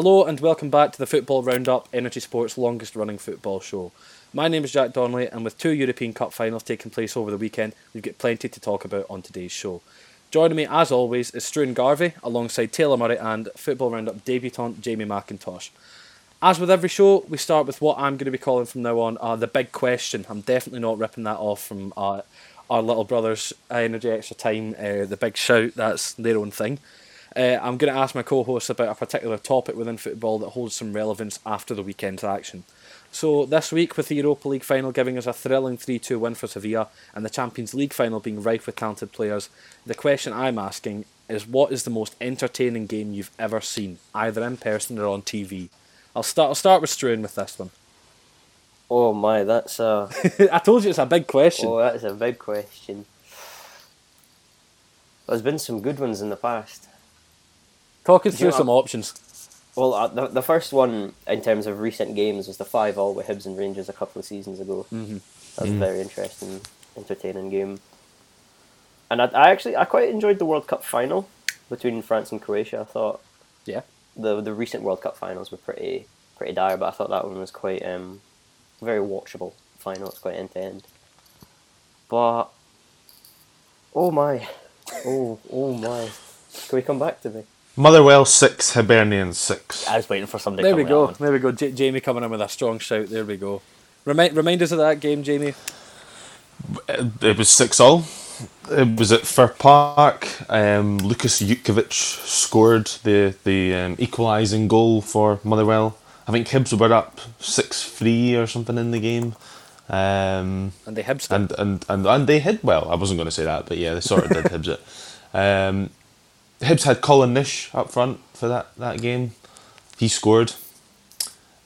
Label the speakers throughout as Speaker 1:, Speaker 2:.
Speaker 1: Hello and welcome back to the Football Roundup, Energy Sports' longest running football show. My name is Jack Donnelly, and with two European Cup finals taking place over the weekend, we've got plenty to talk about on today's show. Joining me, as always, is Struan Garvey, alongside Taylor Murray and Football Roundup debutant Jamie McIntosh. As with every show, we start with what I'm going to be calling from now on uh, the big question. I'm definitely not ripping that off from uh, our little brothers, Energy Extra Time, uh, the big shout, that's their own thing. Uh, I'm going to ask my co hosts about a particular topic within football that holds some relevance after the weekend's action. So, this week, with the Europa League final giving us a thrilling 3 2 win for Sevilla and the Champions League final being rife with talented players, the question I'm asking is what is the most entertaining game you've ever seen, either in person or on TV? I'll start. I'll start with Struan with this one.
Speaker 2: Oh my, that's a.
Speaker 1: I told you it's a big question.
Speaker 2: Oh, that's a big question. There's been some good ones in the past.
Speaker 1: Talk us through some options.
Speaker 2: Well, uh, the, the first one in terms of recent games was the five all with Hibs and Rangers a couple of seasons ago.
Speaker 1: Mm-hmm.
Speaker 2: That was a very interesting, entertaining game. And I, I actually I quite enjoyed the World Cup final between France and Croatia. I thought
Speaker 1: Yeah.
Speaker 2: the the recent World Cup finals were pretty pretty dire, but I thought that one was quite um, very watchable final. It's quite end to end. But oh my, oh oh my, can we come back to me?
Speaker 3: Motherwell six, Hibernian six.
Speaker 4: I was waiting for somebody
Speaker 1: There
Speaker 4: to
Speaker 1: we go.
Speaker 4: with
Speaker 1: There we go. J- Jamie coming in with a strong shout. There we go. Remind remind us of that game, Jamie.
Speaker 3: It was six all. It was at Fir Park. Um, Lukas Jutkiewicz scored the the um, equalising goal for Motherwell. I think Hibs were up six three or something in the game. Um,
Speaker 1: And they Hibs
Speaker 3: and, and and and they hid well. I wasn't going to say that, but yeah, they sort of did Hibs it. Um, Hibs had Colin Nish up front for that, that game. He scored,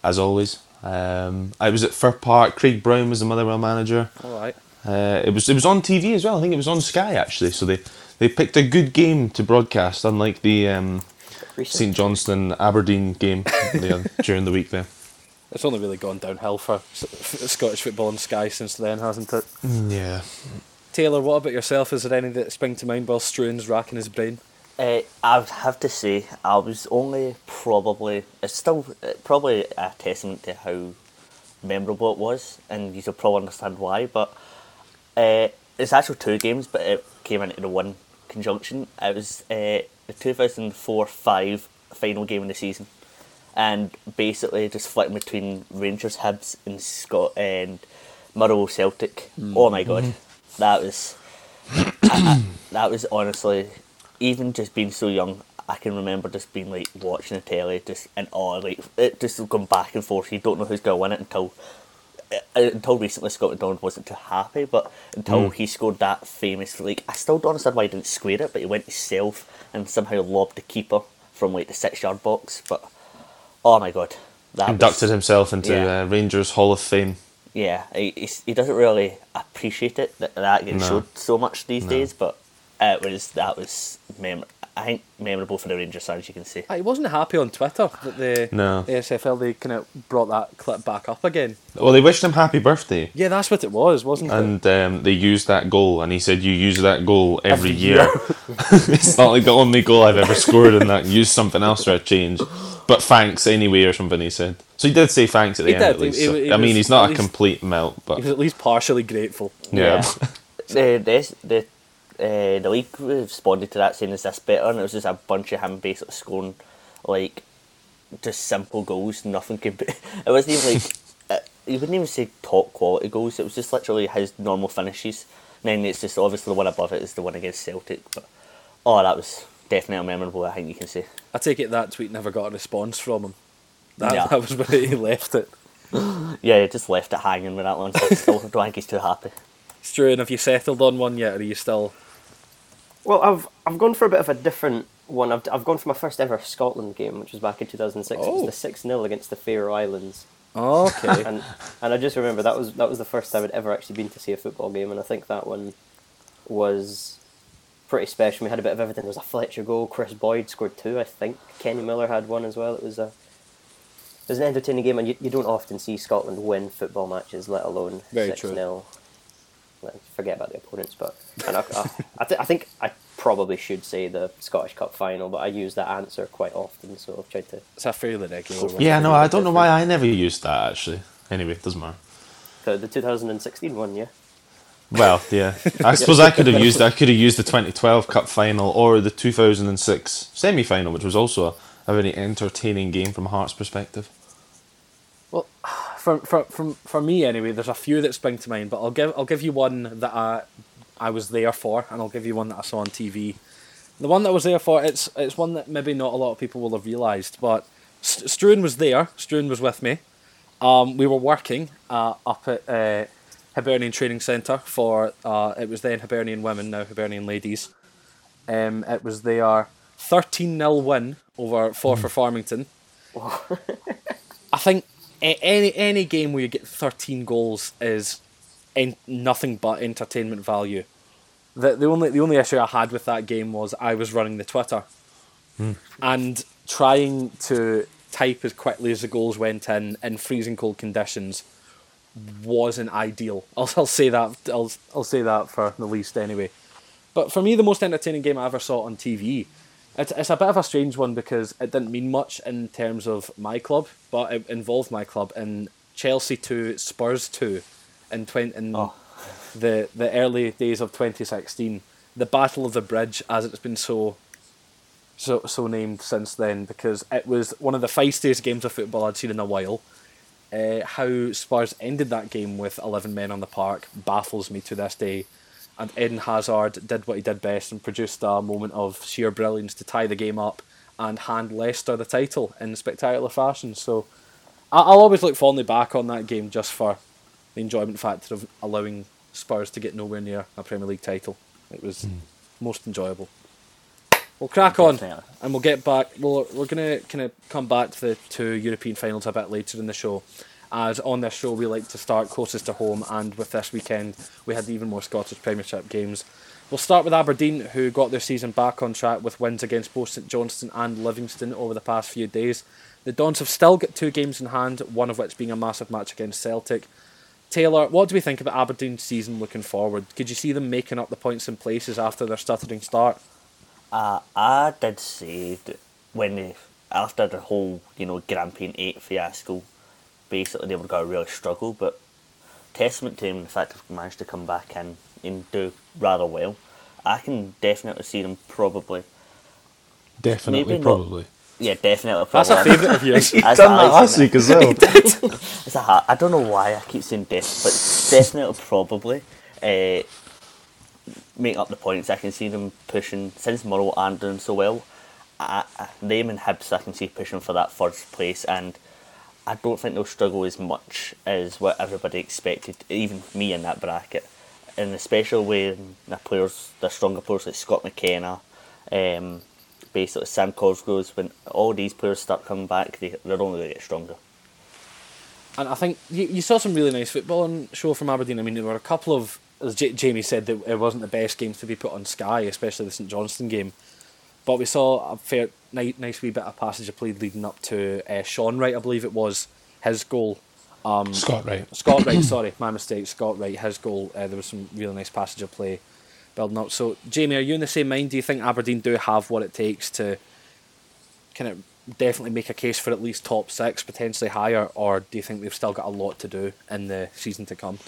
Speaker 3: as always. Um, I was at Fir Park. Craig Brown was the Motherwell manager.
Speaker 1: All right.
Speaker 3: Uh, it was it was on TV as well. I think it was on Sky actually. So they, they picked a good game to broadcast, unlike the um, St Johnstone Aberdeen game during the week there.
Speaker 1: It's only really gone downhill for Scottish football and Sky since then, hasn't it?
Speaker 3: Yeah.
Speaker 1: Taylor, what about yourself? Is there any that spring to mind while Struan's racking his brain?
Speaker 4: Uh, I would have to say I was only probably it's still uh, probably a testament to how memorable it was, and you'll probably understand why. But uh, it's actually two games, but it came into the one conjunction. It was uh, the two thousand four five final game of the season, and basically just flipping between Rangers, Hibs, and Scott and Murrow Celtic. Oh my god, that was I- I- that was honestly even just being so young. I can remember just being like watching the telly, just and oh, like it just going back and forth. You don't know who's going to win it until uh, until recently. Scott McDonald wasn't too happy, but until he scored that famous like I still don't understand why he didn't square it, but he went himself and somehow lobbed the keeper from like the six yard box. But oh my god, that
Speaker 3: Inducted
Speaker 4: was,
Speaker 3: himself into
Speaker 4: yeah.
Speaker 3: uh, Rangers Hall of Fame.
Speaker 4: yeah, he, he's- he doesn't really appreciate it that that gets
Speaker 3: No.
Speaker 4: showed so much these days, but it was that was mem- I think memorable for the Rangers fans, you can see.
Speaker 1: I wasn't happy on Twitter that the
Speaker 3: No.
Speaker 1: the SFL they kind of brought that clip back up again.
Speaker 3: Well, they wished him happy birthday.
Speaker 1: Yeah, that's what it was, wasn't it?
Speaker 3: and um, they used that goal, and he said, "You use that goal every, year." it's not like the only goal I've ever scored in that. Use something else for a change, but thanks anyway, or something. He said. So he did say thanks at the
Speaker 1: He
Speaker 3: end
Speaker 1: did.
Speaker 3: at least.
Speaker 1: He-
Speaker 3: so-
Speaker 1: he
Speaker 3: I mean, he's not a
Speaker 1: least-
Speaker 3: complete melt, but
Speaker 1: He was at least partially grateful.
Speaker 3: yeah.
Speaker 4: the the the, uh, the league responded to that saying, "Is this better?" And it was just a bunch of him basically scoring like just simple goals. Nothing could be. It wasn't even like uh, you wouldn't even say top quality goals. It was just literally his normal finishes. And then it's just obviously the one above it is the one against Celtic. But oh, that was definitely memorable. I think you can say.
Speaker 1: I take it that tweet never got a response from him. That,
Speaker 4: Yeah.
Speaker 1: that was where he left it.
Speaker 4: Yeah, he just left it hanging with that one. So I still don't think he's too happy.
Speaker 1: It's true. And have you settled on one yet, or are you still?
Speaker 2: Well, I've I've gone for a bit of a different one. I've I've gone for my first ever Scotland game, which was back in two thousand six. It
Speaker 1: Oh.
Speaker 2: was the six 0 against the Faroe Islands,
Speaker 1: Okay.
Speaker 2: and and I just remember that was that was the first time I'd ever actually been to see a football game, and I think that one was pretty special. We had a bit of everything. There was a Fletcher goal. Kris Boyd scored two, I think. Kenny Miller had one as well. It was a it was an entertaining game, and you, you don't often see Scotland win football matches, let alone six
Speaker 1: true.
Speaker 2: 0 Forget about the opponents, but and I, I, I, th- I think I probably should say the Scottish Cup final, but I use that answer quite often, so I've tried to.
Speaker 1: It's a fairly regular one.
Speaker 3: Yeah, no, I don't know why I never used that actually. Anyway, it doesn't matter.
Speaker 2: The, the 2016 one, yeah.
Speaker 3: Well, yeah. I suppose I could have used I could have used the 2012 Cup final or the 2006 semi final, which was also a, a very entertaining game from Hearts' perspective.
Speaker 1: Well, for, for, from, for me anyway, there's a few that spring to mind, but I'll give I'll give you one that I I was there for, and I'll give you one that I saw on TV. The one that I was there for, it's it's one that maybe not a lot of people will have realised, but St- Struan was there. Struan was with me. Um, we were working uh, up at uh, Hibernian Training Centre for uh, it was then Hibernian women, now Hibernian ladies. Um, it was their thirteen 0 win over Forfar Farmington. I think any any game where you get thirteen goals is en- nothing but entertainment value. The the only the only issue I had with that game was I was running the Twitter, hmm. and trying to type as quickly as the goals went in in freezing cold conditions wasn't ideal. I'll, I'll say that I'll I'll say that for the least anyway. But for me, the most entertaining game I ever saw on TV, it's, it's a bit of a strange one because it didn't mean much in terms of my club, but it involved my club in Chelsea 2, Spurs 2 in, 20, in
Speaker 4: Oh.
Speaker 1: the, the early days of 2016. The Battle of the Bridge, as it's been so so so named since then, because it was one of the feistiest games of football I'd seen in a while. Uh, how Spurs ended that game with 11 men on the park baffles me to this day. And Eden Hazard did what he did best and produced a moment of sheer brilliance to tie the game up and hand Leicester the title in spectacular fashion. So I- I'll always look fondly back on that game just for the enjoyment factor of allowing Spurs to get nowhere near a Premier League title. It was hmm. most enjoyable. We'll crack on
Speaker 4: Definitely.
Speaker 1: and we'll get back. We'll, we're going to kind of come back to the two European finals a bit later in the show. As on this show, we like to start closest to home, and with this weekend, we had even more Scottish Premiership games. We'll start with Aberdeen, who got their season back on track with wins against both St Johnstone and Livingston over the past few days. The Dons have still got two games in hand, one of which being a massive match against Celtic. Taylor, what do we think about Aberdeen's season looking forward? Could you see them making up the points in places after their stuttering start?
Speaker 4: Uh, I did say that when they, after the whole, you know, Grampian 8 fiasco, basically they were going to really struggle, but testament to them, the fact they've managed to come back in and do rather well. I can definitely see them probably,
Speaker 3: Definitely,
Speaker 4: Maybe not.
Speaker 3: probably.
Speaker 4: yeah, definitely. Probably.
Speaker 1: That's a favourite of yours.
Speaker 4: As
Speaker 3: Done
Speaker 4: I
Speaker 3: that last week as well.
Speaker 4: It's a hard, I don't know why I keep saying def, but definitely probably uh, make up the points. I can see them pushing since Murrow aren't doing so well. I, I, them and Hibs, I can see pushing for that first place, and I don't think they'll struggle as much as what everybody expected, even me in that bracket. And especially when the players, the stronger players like Scott McKenna, um, basically Sam Cosgroves, when all these players start coming back, they, they're only going to get stronger.
Speaker 1: And I think you, you saw some really nice football on show from Aberdeen. I mean, there were a couple of, as J- Jamie said, that it wasn't the best games to be put on Sky, especially the St Johnstone game. But we saw a fair, nice, nice wee bit of passage of play leading up to uh, Sean Wright, I believe it was, his goal. Um,
Speaker 3: Scott, right?
Speaker 1: Scott Wright, sorry, my mistake. Scott Wright, his goal. Uh, there was some really nice passage of play building up. So, Jamie, are you in the same mind? Do you think Aberdeen do have what it takes to kind of definitely make a case for at least top six, potentially higher, or do you think they've still got a lot to do in the season to come?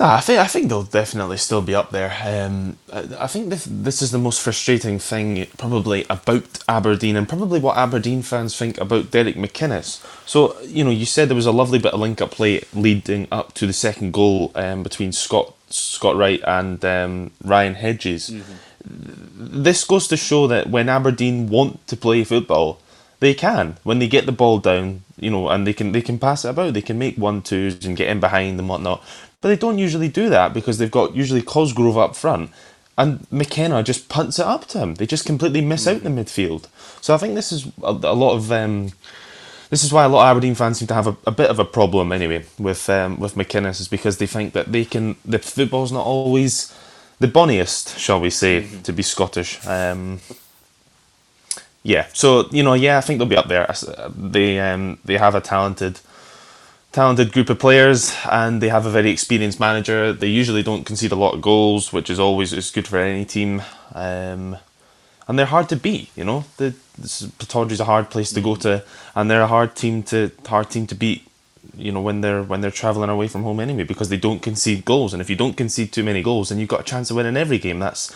Speaker 3: Nah, I think I think they'll definitely still be up there. Um, I, I think this this is the most frustrating thing probably about Aberdeen and probably what Aberdeen fans think about Derek McInnes. So you know, you said there was a lovely bit of link up play leading up to the second goal um, between Scott Scott Wright and um, Ryan Hedges. This goes to show that when Aberdeen want to play football, they can. When they get the ball down, you know, and they can they can pass it about. They can make one twos and get in behind and whatnot. But they don't usually do that because they've got usually Cosgrove up front, and McKenna just punts it up to him. They just completely miss out the midfield. So I think this is a, a lot of. Um, this is why a lot of Aberdeen fans seem to have a, a bit of a problem anyway with um, with McInnes is because they think that they can the football's not always the bonniest, shall we say, to be Scottish. Um, yeah, so you know, yeah, I think they'll be up there. Uh, They um, they have a talented talented group of players, and they have a very experienced manager. They usually don't concede a lot of goals, which is always is good for any team. Um, and they're hard to beat. You know, the Pittodrie's a hard place to go to, and they're a hard team to hard team to beat. You know, when they're when they're traveling away from home anyway, because they don't concede goals, and if you don't concede too many goals, then you've got a chance of winning every game. That's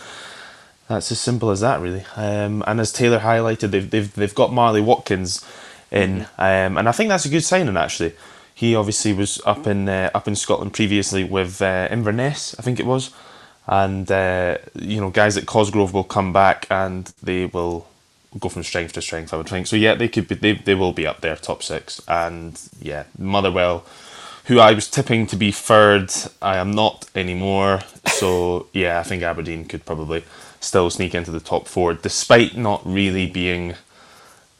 Speaker 3: that's as simple as that, really. Um, and as Taylor highlighted, they've they've they've got Marley Watkins in, mm-hmm. um, and I think that's a good signing actually. He obviously was up in uh, up in Scotland previously with uh, Inverness, I think it was and uh, you know guys at Cosgrove will come back and they will go from strength to strength. I would think so. Yeah, they could be. They, they will be up there, top six, and yeah, Motherwell, who I was tipping to be third, I am not anymore. So yeah, I think Aberdeen could probably still sneak into the top four, despite not really being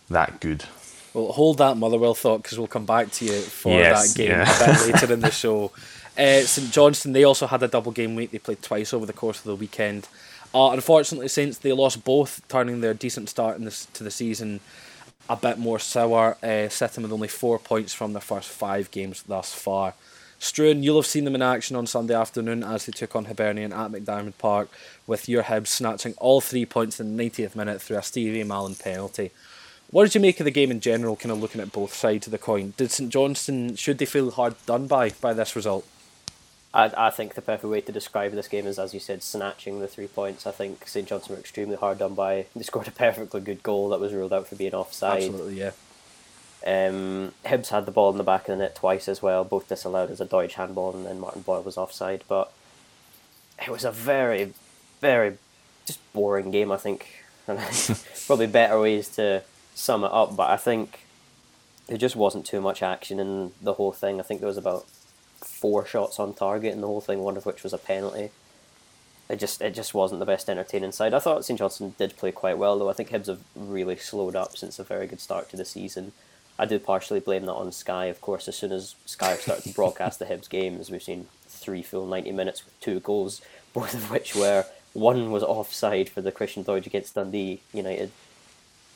Speaker 3: that good.
Speaker 1: Well, hold that Motherwell thought because we'll come back to you for yes, that game yeah. a bit later in the show. Uh, St Johnstone, they also had a double game week. They played twice over the course of the weekend. Uh, unfortunately, since they lost both, turning their decent start in this, to the season a bit more sour, uh, sitting with only four points from their first five games thus far. Struan, you'll have seen them in action on Sunday afternoon as they took on Hibernian at McDiarmid Park, with your Hibs snatching all three points in the 90th minute through a Stevie Mallan penalty. What did you make of the game in general, kind of looking at both sides of the coin? Did St Johnstone, should they feel hard done by by this result?
Speaker 2: I, I think the perfect way to describe this game is, as you said, snatching the three points. I think St Johnstone were extremely hard done by. They scored a perfectly good goal that was ruled out for being offside.
Speaker 1: Absolutely, yeah.
Speaker 2: Um, Hibs had the ball in the back of the net twice as well, both disallowed as a Doidge handball, and then Martin Boyle was offside. But it was a very, very just boring game, I think. Probably better ways to sum it up, but I think there just wasn't too much action in the whole thing. I think there was about four shots on target in the whole thing, one of which was a penalty. It just it just wasn't the best entertaining side. I thought St Johnstone did play quite well though. I think Hibs have really slowed up since a very good start to the season. I do partially blame that on Sky, of course. As soon as Sky started to broadcast the Hibs games, we've seen three full ninety minutes with two goals, both of which were one was offside for the Christian Doidge against Dundee United,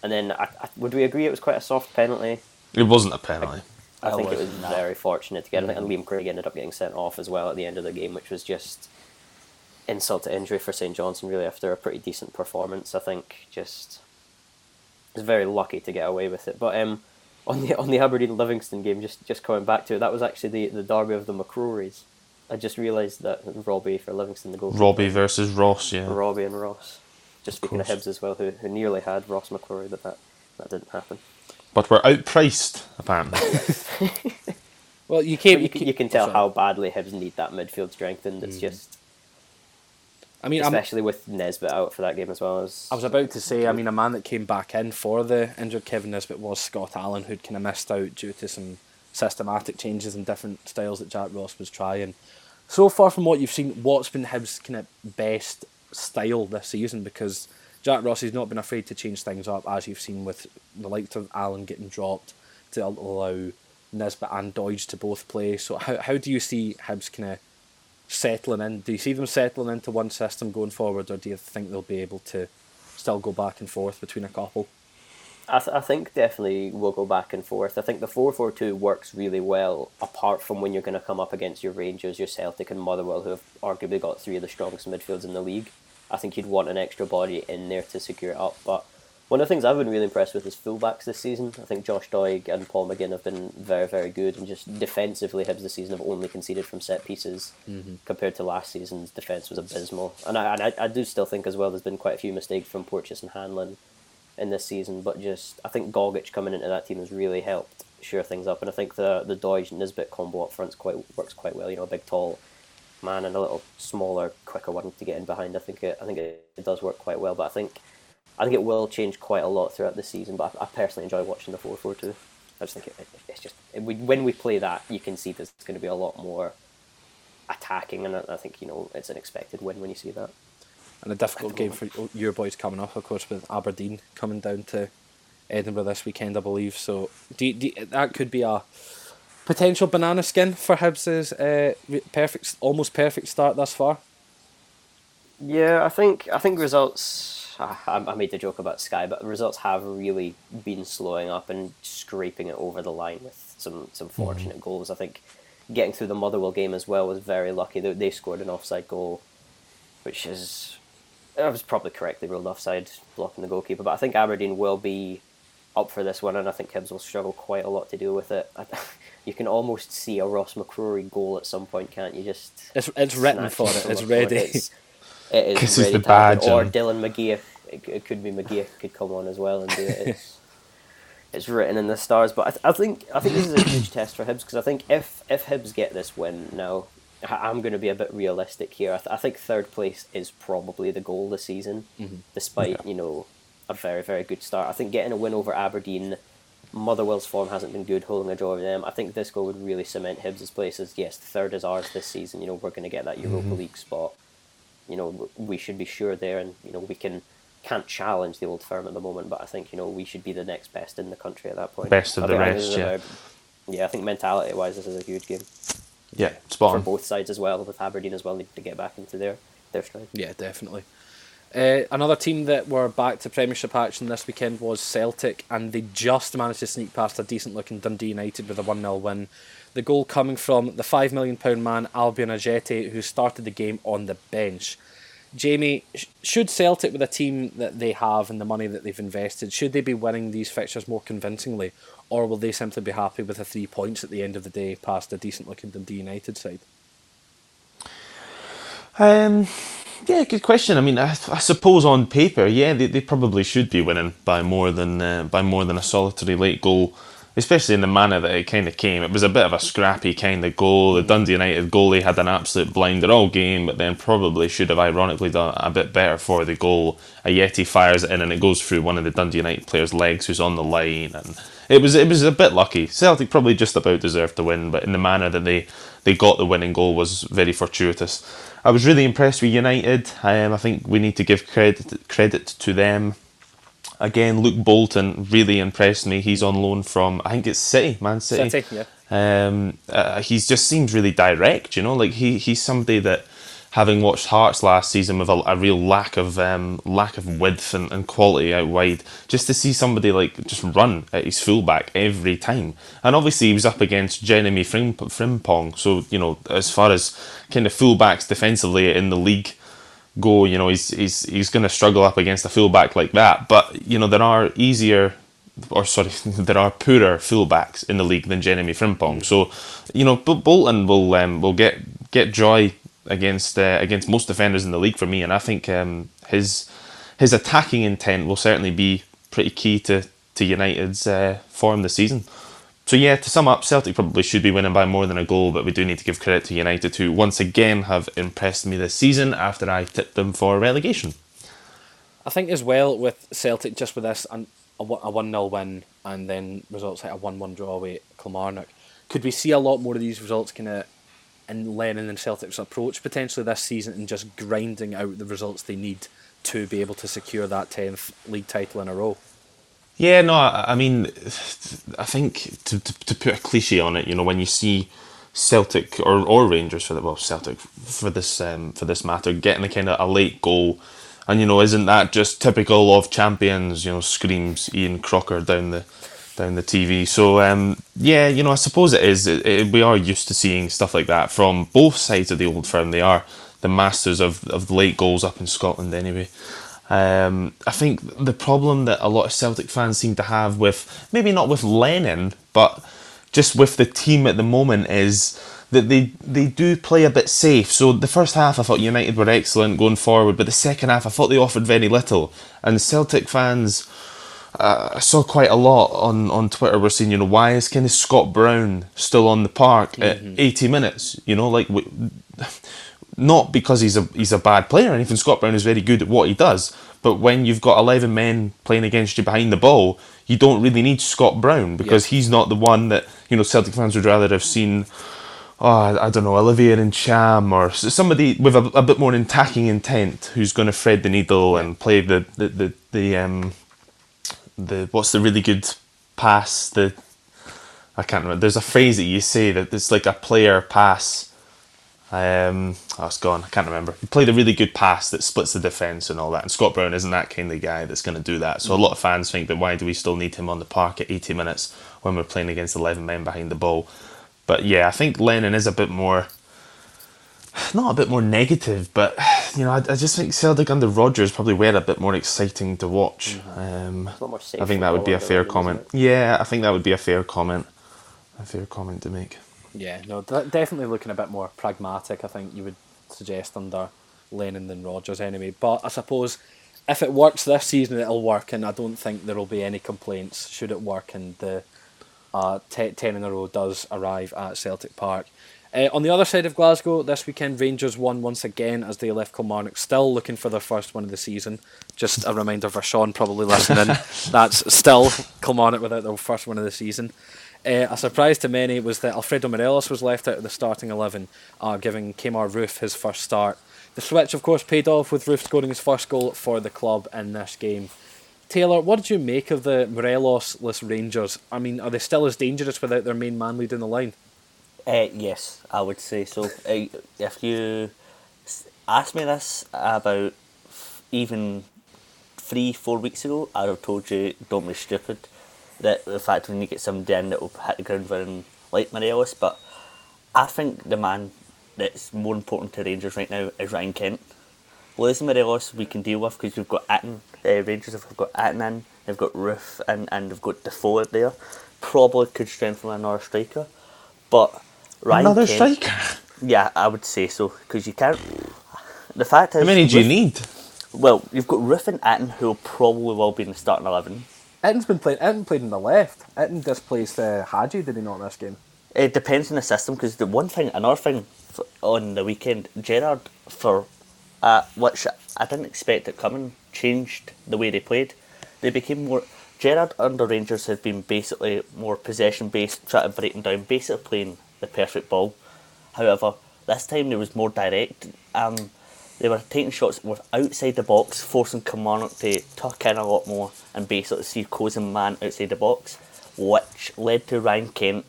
Speaker 2: and then I, I, would we agree it was quite a soft penalty?
Speaker 3: It wasn't a penalty.
Speaker 2: I, think it was very fortunate to get it, and Liam Craig ended up getting sent off as well at the end of the game, which was just insult to injury for St Johnstone. Really, after a pretty decent performance, I think just was very lucky to get away with it. But um, on the on the Aberdeen Livingston game, just just coming back to it, that was actually the the derby of the McCrories. I just realised that Robbie for Livingston the goal.
Speaker 3: Robbie versus Ross, yeah.
Speaker 2: Robbie and Ross. Just speaking of, of Hibs as well, who who nearly had Ross McCrorie, but that that didn't happen
Speaker 3: but we're outpriced apparently.
Speaker 1: well, you can't.
Speaker 2: You, you, can tell sorry. how badly Hibs need that midfield strengthened. It's mm. just. I mean, especially I'm, with Nisbet out for that game as well as.
Speaker 1: I was about to say, I mean, a man that came back in for the injured Kevin Nisbet was Scott Allan, who'd kind of missed out due to some systematic changes and different styles that Jack Ross was trying. So far from what you've seen, what's been Hibs' kind of best style this season? Because Jack Ross's not been afraid to change things up, as you've seen with the likes of Allan getting dropped to allow Nisbet and Doidge to both play. So how how do you see Hibs kind of settling in? Do you see them settling into one system going forward, or do you think they'll be able to still go back and forth between a couple?
Speaker 2: I, th- I think definitely we'll go back and forth. I think the 4 4 2 works really well, apart from when you're going to come up against your Rangers, your Celtic, and Motherwell, who have arguably got three of the strongest midfields in the league. I think you'd want an extra body in there to secure it up. But one of the things I've been really impressed with is fullbacks this season. I think Josh Doig and Paul McGinn have been very, very good, and just defensively, Hibs this season have only conceded from set pieces mm-hmm. compared to last season's defence was abysmal. And I, and I, I do still think as well there's been quite a few mistakes from Porteous and Hanlon in this season, but just I think Gogic coming into that team has really helped shore things up, and I think the the Doidge Nisbet combo up front's quite works quite well. You know, a big tall man and a little smaller, quicker one to get in behind. I think it, I think it, it does work quite well. But I think I think it will change quite a lot throughout the season. But I, I personally enjoy watching the four four two. I just think it, it's just we, when we play that, you can see there's going to be a lot more attacking, and I, I think you know it's an expected win when you see that.
Speaker 1: And a difficult game for your boys coming up, of course, with Aberdeen coming down to Edinburgh this weekend, I believe. So do, do, that could be a potential banana skin for Hibs's uh, perfect, almost perfect start thus far.
Speaker 2: Yeah, I think I think results I, I made the joke about Sky, but results have really been slowing up and scraping it over the line with some some fortunate mm-hmm. goals. I think getting through the Motherwell game as well was very lucky. They, they scored an offside goal, which is I was probably correctly ruled offside, blocking the goalkeeper. But I think Aberdeen will be up for this one, and I think Hibs will struggle quite a lot to deal with it. you can almost see a Ross McCrorie goal at some point, can't you? Just
Speaker 1: it's it's written for it. It's ready.
Speaker 2: It's, it is ready
Speaker 3: the badge
Speaker 2: or um, Dylan McGee. It, it, could be McGee could come on as well and do it. It's, it's written in the stars. But I, th- I think I think this is a huge test for Hibs because I think if if Hibs get this win now, I'm going to be a bit realistic here. I, th- I think third place is probably the goal this season, mm-hmm. despite you know a very very good start. I think getting a win over Aberdeen. Motherwell's form hasn't been good, holding a draw over them. I think this goal would really cement Hibs' place as yes, third is ours this season. You know, we're going to get that Europa mm-hmm. League spot. You know, we should be sure there, and you know we can can't challenge the old firm at the moment, but I think you know we should be the next best in the country at that point.
Speaker 3: Best of the rest, yeah. Very,
Speaker 2: yeah, I think mentality wise, this is a huge game.
Speaker 3: Yeah, spot
Speaker 2: for both sides as well. With Aberdeen as well, need to get back into their their stride.
Speaker 1: Yeah, definitely. Uh, another team that were back to Premiership action this weekend was Celtic, and they just managed to sneak past a decent looking Dundee United with a 1 0 win. The goal coming from the £5 million man Albian Ajeti, who started the game on the bench. Jamie, should Celtic, with a team that they have and the money that they've invested, should they be winning these fixtures more convincingly, or will they simply be happy with the three points at the end of the day past a decent looking Dundee United side?
Speaker 3: Um, yeah, good question. I mean, I, I suppose on paper, yeah, they, they probably should be winning by more than uh, by more than a solitary late goal especially in the manner that it kind of came. It was a bit of a scrappy kind of goal. The Dundee United goalie had an absolute blinder all game, but then probably should have ironically done a bit better for the goal. Ajeti fires it in and it goes through one of the Dundee United players' legs who's on the line, and it was it was a bit lucky. Celtic probably just about deserved to win, but in the manner that they they got the winning goal was very fortuitous. I was really impressed with United. Um, I think we need to give credit credit to them again, Luke Bolton really impressed me. He's on loan from I think it's City, Man City.
Speaker 1: City, yeah.
Speaker 3: Um, uh, he's just seems really direct, you know. Like he he's somebody that, having watched Hearts last season with a, a real lack of um, lack of width and, and quality out wide, just to see somebody like just run at his fullback every time. And obviously he was up against Jeremy Frimpong, so you know as far as kind of fullbacks defensively in the league go, you know, he's he's he's going to struggle up against a fullback like that. But you know, there are easier, or sorry, there are poorer fullbacks in the league than Jeremy Frimpong. So, you know, Bolton will um, will get get joy against uh, against most defenders in the league for me, and I think um, his his attacking intent will certainly be pretty key to to United's uh, form this season. So yeah, to sum up, Celtic probably should be winning by more than a goal, but we do need to give credit to United who once again have impressed me this season after I tipped them for relegation.
Speaker 1: I think as well with Celtic, just with this a one 0 win and then results like a one one draw away at Kilmarnock, could we see a lot more of these results kind of in Lennon and Celtic's approach potentially this season and just grinding out the results they need to be able to secure that tenth league title in a row?
Speaker 3: Yeah, no, I, mean, I think to, to, to put a cliche on it, you know, when you see Celtic or, or Rangers for the well Celtic for this um, for this matter getting a kind of a late goal, and you know, isn't that just typical of champions? You know, screams Ian Crocker down the down the TV. So um, yeah, you know, I suppose it is. It, it, we are used to seeing stuff like that from both sides of the old firm. They are the masters of of late goals up in Scotland anyway. Um, I think the problem that a lot of Celtic fans seem to have with maybe not with Lennon, but just with the team at the moment is that they they do play a bit safe. So the first half I thought United were excellent going forward, but the second half I thought they offered very little. And Celtic fans, uh, I saw quite a lot on, on Twitter were saying, you know, why is kind of Scott Brown still on the park mm-hmm. at 80 minutes? You know, like. We, not because he's a he's a bad player or anything. Scott Brown is very good at what he does, but when you've got eleven men playing against you behind the ball, you don't really need Scott Brown because he's not the one that you know Celtic fans would rather have seen. Oh, I don't know, Olivier Ntcham or somebody with a, a bit more attacking intent who's going to thread the needle and play the the the, the um the what's the really good pass the I can't remember. There's a phrase that you say that it's like a player pass Um, oh, it's gone. I can't remember. He played a really good pass that splits the defence and all that. And Scott Brown isn't that kind of guy that's going to do that. So a lot of fans think that why do we still need him on the park at 80 minutes when we're playing against 11 men behind the ball? But yeah, I think Lennon is a bit more, not a bit more negative, but you know, I, I just think Celtic under Rodgers probably were a bit more exciting to watch. Um,
Speaker 2: more safe
Speaker 3: I think that would be a fair comment. Yeah, I think that would be a fair comment. A fair comment to make.
Speaker 1: Yeah, no, definitely looking a bit more pragmatic. I think you would suggest under Lennon than Rodgers anyway. But I suppose if it works this season, it'll work, and I don't think there will be any complaints should it work and the uh, te- ten in a row does arrive at Celtic Park. Uh, on the other side of Glasgow, this weekend Rangers won once again as they left Kilmarnock, still looking for their first win of the season. Just a reminder for Sean, probably listening, that's still Kilmarnock without their first win of the season. Uh, a surprise to many was that Alfredo Morelos was left out of the starting 11, uh, giving Kemar Roofe his first start. The switch, of course, paid off with Roofe scoring his first goal for the club in this game. Taylor, what did you make of the Morelos-less Rangers? I mean, are they still as dangerous without their main man leading the line?
Speaker 4: Uh, yes, I would say so. Uh, if you asked me this about even three, four weeks ago, I'd have told you don't be stupid that the fact when you get somebody in that will hit the ground running like Morelos, but I think the man that's more important to Rangers right now is Ryan Kent. Losing Morelos we can deal with because we've got Itten, uh, Rangers have got Itten in, they've got Roofe in, and they've got Defoe there. Probably could strengthen another striker, but Ryan
Speaker 3: Another
Speaker 4: Kent,
Speaker 3: striker?
Speaker 4: Yeah, I would say so because you can't. The fact is.
Speaker 3: How many do Roofe,
Speaker 4: you
Speaker 3: need?
Speaker 4: Well, you've got Roofe and Itten who probably will be in the starting 11
Speaker 1: Itten's been played. Itten played in the left. Itten displaced uh, Hagi, did he not in this game?
Speaker 4: It depends on the system because the one thing, another thing, on the weekend, Gerrard for, uh, which I didn't expect it coming, changed the way they played. They became more. Gerrard under Rangers had been basically more possession based, trying to break down, basically playing the perfect ball. However, this time there was more direct. Um, they were taking shots that were outside the box, forcing Kilmarnock to tuck in a lot more and basically see closing man outside the box, which led to Ryan Kent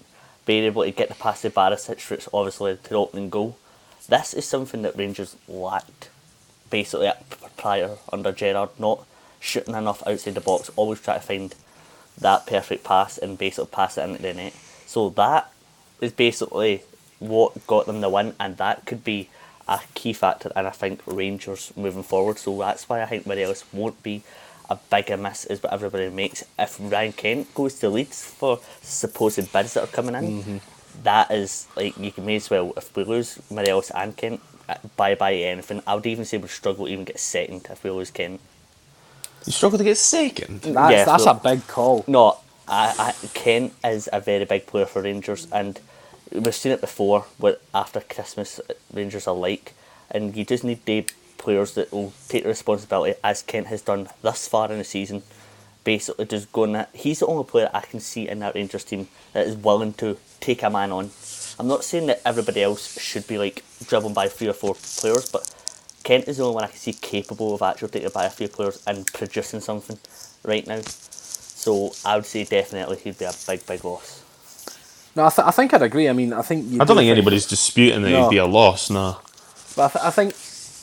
Speaker 4: being able to get the pass to Barisic, which obviously led to the opening goal. This is something that Rangers lacked basically prior under Gerrard, not shooting enough outside the box, always try to find that perfect pass and basically pass it into the net. So that is basically what got them the win, and that could be a key factor. And I think Rangers moving forward. So that's why I think Morelos won't be a bigger miss is what everybody makes. If Ryan Kent goes to Leeds for supposed bids that are coming in, mm-hmm. that is like you can may as well. If we lose Morelos and Kent, uh, bye bye anything. I would even say we struggle to even get second if we lose Kent.
Speaker 3: You struggle to get second.
Speaker 1: That's,
Speaker 4: Yeah,
Speaker 1: that's
Speaker 4: so-
Speaker 1: a big call.
Speaker 4: No, I, I, Kent is a very big player for Rangers, and we've seen it before. What after Christmas, Rangers are like, and you just need the players that will take the responsibility, as Kent has done thus far in the season. Basically, just going that he's the only player I can see in that Rangers team that is willing to take a man on. I'm not saying that everybody else should be like driven by three or four players, but Kent is the only one I can see capable of actually taking by a few players and producing something right now. So I would say definitely he'd be a big, big loss.
Speaker 1: No, I, th- I think I'd agree. I mean, I think
Speaker 3: I don't
Speaker 1: do
Speaker 3: think anybody's disputing that
Speaker 1: No.
Speaker 3: he'd be a loss. No.
Speaker 1: But I, th- I think,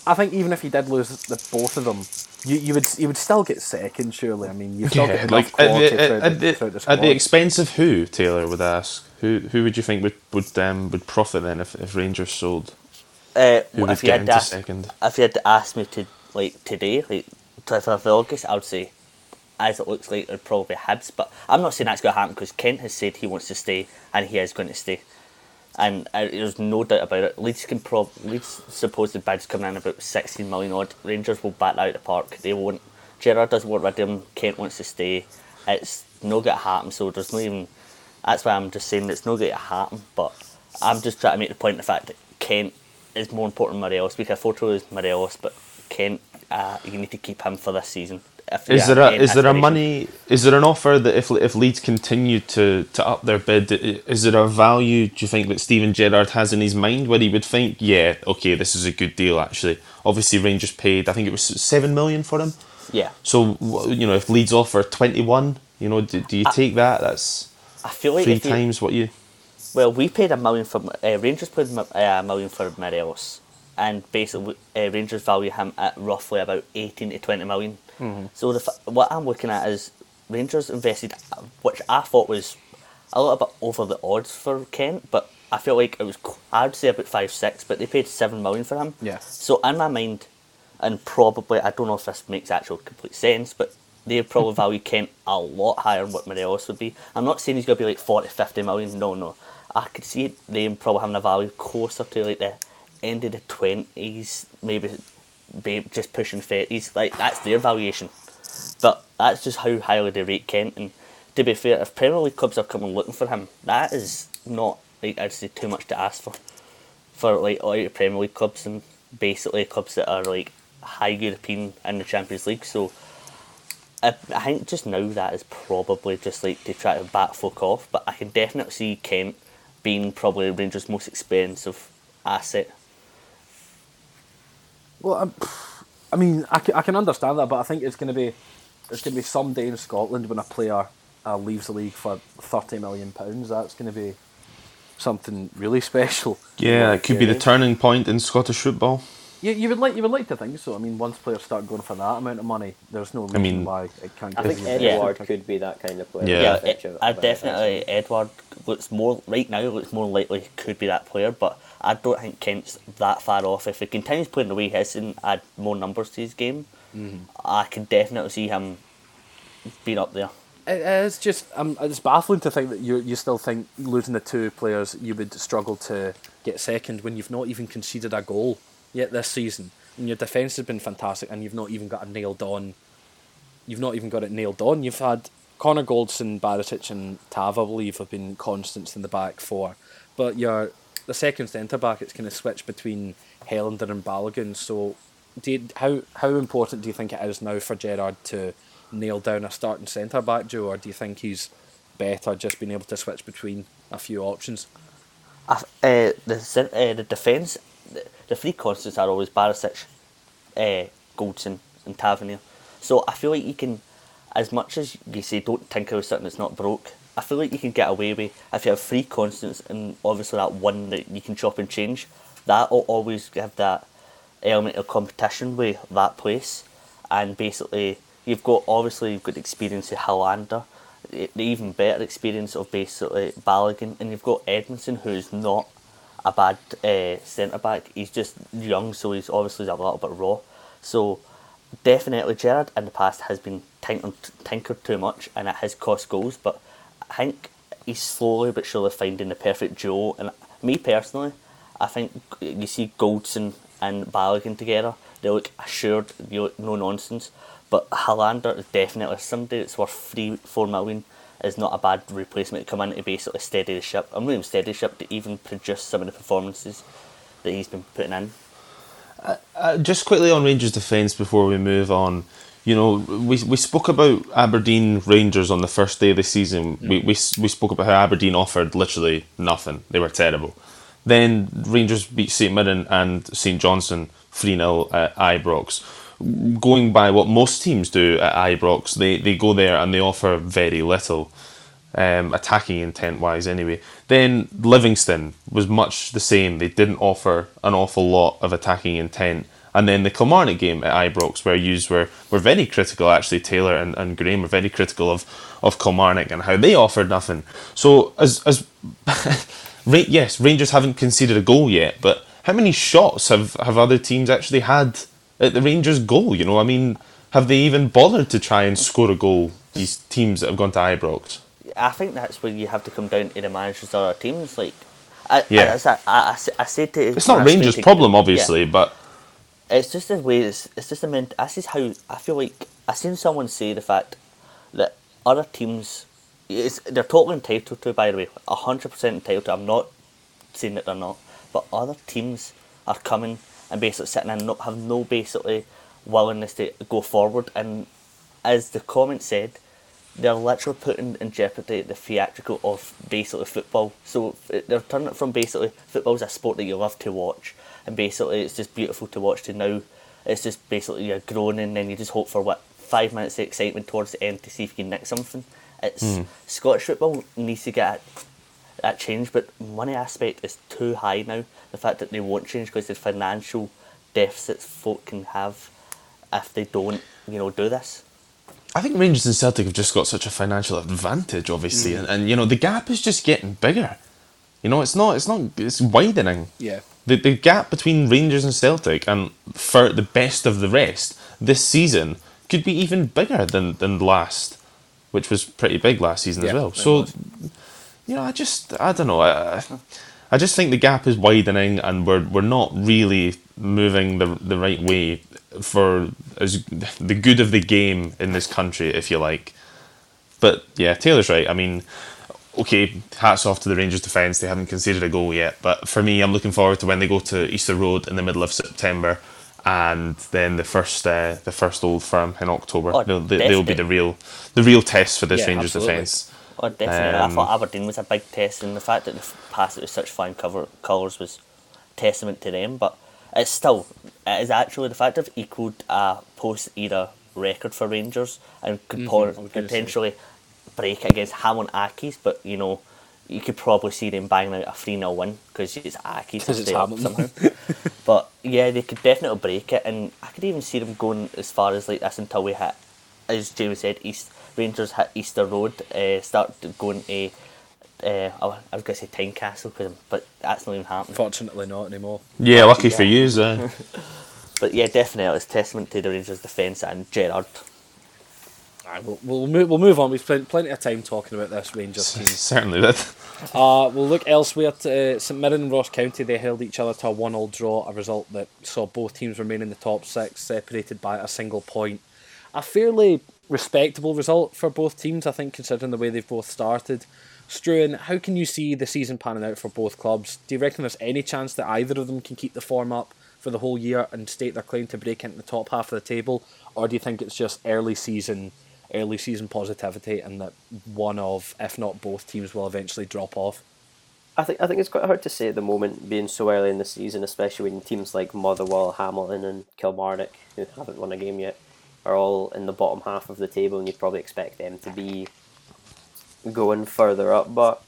Speaker 1: I think even if you did lose the both of them, you, you would you would still get second. Surely, I mean, you still
Speaker 3: Yeah,
Speaker 1: get
Speaker 3: like at the, at, at,
Speaker 1: the,
Speaker 3: the,
Speaker 1: the
Speaker 3: at the expense of who? Taylor would ask. Who who would you think would would um, would profit then if, if Rangers sold?
Speaker 4: Uh,
Speaker 3: Who would
Speaker 4: if you
Speaker 3: get
Speaker 4: had
Speaker 3: into
Speaker 4: to ask,
Speaker 3: second?
Speaker 4: if you had to ask me to like today, like to of August, I would say, as it looks like, it'd probably Hibs. But I'm not saying that's going to happen because Kent has said he wants to stay and he is going to stay. And uh, there's no doubt about it. Leeds can prob Leeds supposed bids coming in about 16 million odd. Rangers will bat out of the park. They won't. Gerrard doesn't want rid of him. Kent wants to stay. It's not going to happen. So there's no even. That's why I'm just saying it's not going to happen. But I'm just trying to make the point of the fact that Kent is more important than Morelos. We can afford to lose Morelos, but Kent, uh, you need to keep him for this season. If
Speaker 3: Is there a is there a money is there an offer that if if Leeds continue to, to up their bid is there a value do you think that Steven Gerrard has in his mind where he would think yeah okay this is a good deal actually. Obviously Rangers paid I think it was seven million for him.
Speaker 4: Yeah,
Speaker 3: so you know if Leeds offer twenty one you know do, do you take that? That's
Speaker 4: I feel like
Speaker 3: three
Speaker 4: you,
Speaker 3: times what you
Speaker 4: Well, we paid a million for uh, Rangers paid uh, a million for Morelos, and basically uh, Rangers value him at roughly about eighteen to twenty million. So the what I'm looking at is Rangers invested, which I thought was a little bit over the odds for Kent, but I feel like it was I'd say about five six, but they paid seven million for him.
Speaker 1: Yeah.
Speaker 4: So in my mind, and probably I don't know if this makes actual complete sense, but they probably value Kent a lot higher than what Morelos would be. I'm not saying he's going to be like 40, 50 million. No, no. I could see them probably having a value closer to like the end of the twenties, maybe, maybe just pushing thirties. Like that's their valuation. But that's just how highly they rate Kent. And to be fair, if Premier League clubs are coming looking for him, that is not like I'd say too much to ask for. For like all your Premier League clubs and basically clubs that are like high European in the Champions League. So I, I think just now that is probably just like to try to bat folk off. But I can definitely see Kent being probably Rangers' most expensive asset.
Speaker 1: Well, I'm, I mean, I can, I can understand that, but I think it's going to be there's going to be some day in Scotland when a player uh, leaves the league for thirty million pounds. That's going to be something really special.
Speaker 3: Yeah, it could be the turning point in Scottish football.
Speaker 1: You, you would like you would like to think so. I mean, once players start going for that amount of money, there's no reason
Speaker 3: mean,
Speaker 1: why it can't.
Speaker 2: I think
Speaker 1: continue.
Speaker 2: Edouard could be that kind of player.
Speaker 3: Yeah.
Speaker 4: Yeah,
Speaker 2: That picture of-
Speaker 4: I definitely Edouard looks more right now. Looks more likely could be that player, but I don't think Kent's that far off. If he continues playing the way he is and add more numbers to his game, I can definitely see him being up there.
Speaker 1: It is just um, it's baffling to think that you you still think losing the two players you would struggle to get second when you've not even conceded a goal yet this season. And your defence has been fantastic, and you've not even got it nailed on. You've not even got it nailed on. You've had Connor Goldson, Barisic, and Tav, I believe, have been constants in the back four, but your the second centre back it's kind of switched between Helander and Balogun. So, you, how how important do you think it is now for Gerrard to nail down a starting centre back, Joe, or do you think he's better just being able to switch between a few options?
Speaker 4: Uh, the uh, the defence, the, the three constants are always Barisic, uh, Goldson, and Tavernier. So I feel like you can, as much as you say, don't tinker with something that's not broke. I feel like you can get away with if you have three constants and obviously that one that you can chop and change. That will always have that element of competition with that place, and basically you've got obviously you've got the experience of Helander, the even better experience of basically Balogun, and you've got Edmundson who's not a bad uh, centre back. He's just young, so he's obviously a little bit raw. So definitely Gerrard in the past has been tinkered too much, and it has cost goals. But I think he's slowly but surely finding the perfect duo. And me personally, I think you see Goldson and Balogun together, they look assured, you know, no nonsense. But Helander is definitely somebody that's worth three, four million is not a bad replacement to come in to basically steady the ship. I'm even steady the ship to even produce some of the performances that he's been putting in.
Speaker 3: Uh, just quickly on Rangers defence before we move on. You know, we we spoke about Aberdeen Rangers on the first day of the season. We, we we spoke about how Aberdeen offered literally nothing. They were terrible. Then Rangers beat St Mirren and St Johnstone 3 0 at Ibrox. Going by what most teams do at Ibrox, they, they go there and they offer very little um, attacking intent wise anyway. Then Livingston was much the same. They didn't offer an awful lot of attacking intent. And then the Kilmarnock game at Ibrox, where you were, were very critical, actually, Taylor and, and Graham were very critical of, of Kilmarnock and how they offered nothing. So, as, as Ra- yes, Rangers haven't conceded a goal yet, but how many shots have, have other teams actually had at the Rangers' goal? You know, I mean, have they even bothered to try and score a goal, these teams that have gone to Ibrox?
Speaker 4: I think that's where you have to come down to the managers of other teams. Like, I,
Speaker 3: Yeah.
Speaker 4: I, I, I, I, s- I said to
Speaker 3: It's not Rangers' problem,
Speaker 4: Yeah.
Speaker 3: obviously, but
Speaker 4: It's just the way it's, it's just the ment. This is how I feel like I've seen someone say the fact that other teams, it's, they're totally entitled to. By the way, hundred percent entitled to. I'm not saying that they're not, but other teams are coming and basically sitting and not have no basically willingness to go forward. And as the comment said, they're literally putting in jeopardy the theatrical of basically football. So they're turning it from basically football is a sport that you love to watch, and basically it's just beautiful to watch. To now, it's just basically you're groaning, and then you just hope for what five minutes of excitement towards the end to see if you can nick something. It's hmm. Scottish football needs to get that change, but money aspect is too high now. The fact that they won't change because the financial deficits folk can have if they don't, you know, do this.
Speaker 3: I think Rangers and Celtic have just got such a financial advantage, obviously, hmm. and, and you know the gap is just getting bigger. You know, it's not, it's not, it's widening.
Speaker 1: Yeah.
Speaker 3: The the gap between Rangers and Celtic, and for the best of the rest, this season could be even bigger than than last, which was pretty big last season
Speaker 1: Yeah,
Speaker 3: as well. So,
Speaker 1: was.
Speaker 3: you know, I just, I don't know. I, I just think the gap is widening, and we're we're not really moving the the right way for as the good of the game in this country, if you like. But yeah, Taylor's right. I mean, okay, hats off to the Rangers defence. They haven't conceded a goal yet. But for me, I'm looking forward to when they go to Easter Road in the middle of September, and then the first uh, the first Old Firm in October.
Speaker 4: Oh,
Speaker 3: they'll, they, they'll be the real the real test for this
Speaker 1: Yeah,
Speaker 3: Rangers defence.
Speaker 4: Oh, definitely. I
Speaker 3: Um,
Speaker 4: thought Aberdeen was a big test, and the fact that they passed it with such fine cover colours was testament to them. But it's still, it is actually the fact they've equalled a post era record for Rangers and could
Speaker 1: Mhm,
Speaker 4: po-
Speaker 1: I was gonna say.
Speaker 4: potentially break it against Hamlin Accies. But you know, you could probably see them banging out a 3 0 win because it's Accies.
Speaker 1: 'Cause it's
Speaker 4: they up somehow. but yeah, they could definitely break it, and I could even see them going as far as like this until we hit, as Jamie said, East Rangers hit Easter Road, uh, start going to. Uh, I was going to say Tynecastle, 'cause- but that's not even happening.
Speaker 1: Fortunately, not anymore.
Speaker 3: Yeah, lucky for you. Uh,
Speaker 4: But yeah, definitely, it's testament to the Rangers' defence and Gerrard.
Speaker 1: We'll, we'll, move, we'll move on. We've spent plenty of time talking about this Rangers team.
Speaker 3: certainly did.
Speaker 1: Uh, we'll look elsewhere to uh, St Mirren and Ross County. They held each other to a one-all draw, a result that saw both teams remain in the top six, separated by a single point. A fairly respectable result for both teams, I think, considering the way they've both started. Struan, how can you see the season panning out for both clubs? Do you reckon there's any chance that either of them can keep the form up for the whole year and state their claim to break into the top half of the table, or do you think it's just early season, early season positivity, and that one of, if not both, teams will eventually drop off?
Speaker 2: I think I think it's quite hard to say at the moment, being so early in the season, especially when teams like Motherwell, Hamilton, and Kilmarnock, who haven't won a game yet, are all in the bottom half of the table, and you'd probably expect them to be going further up. But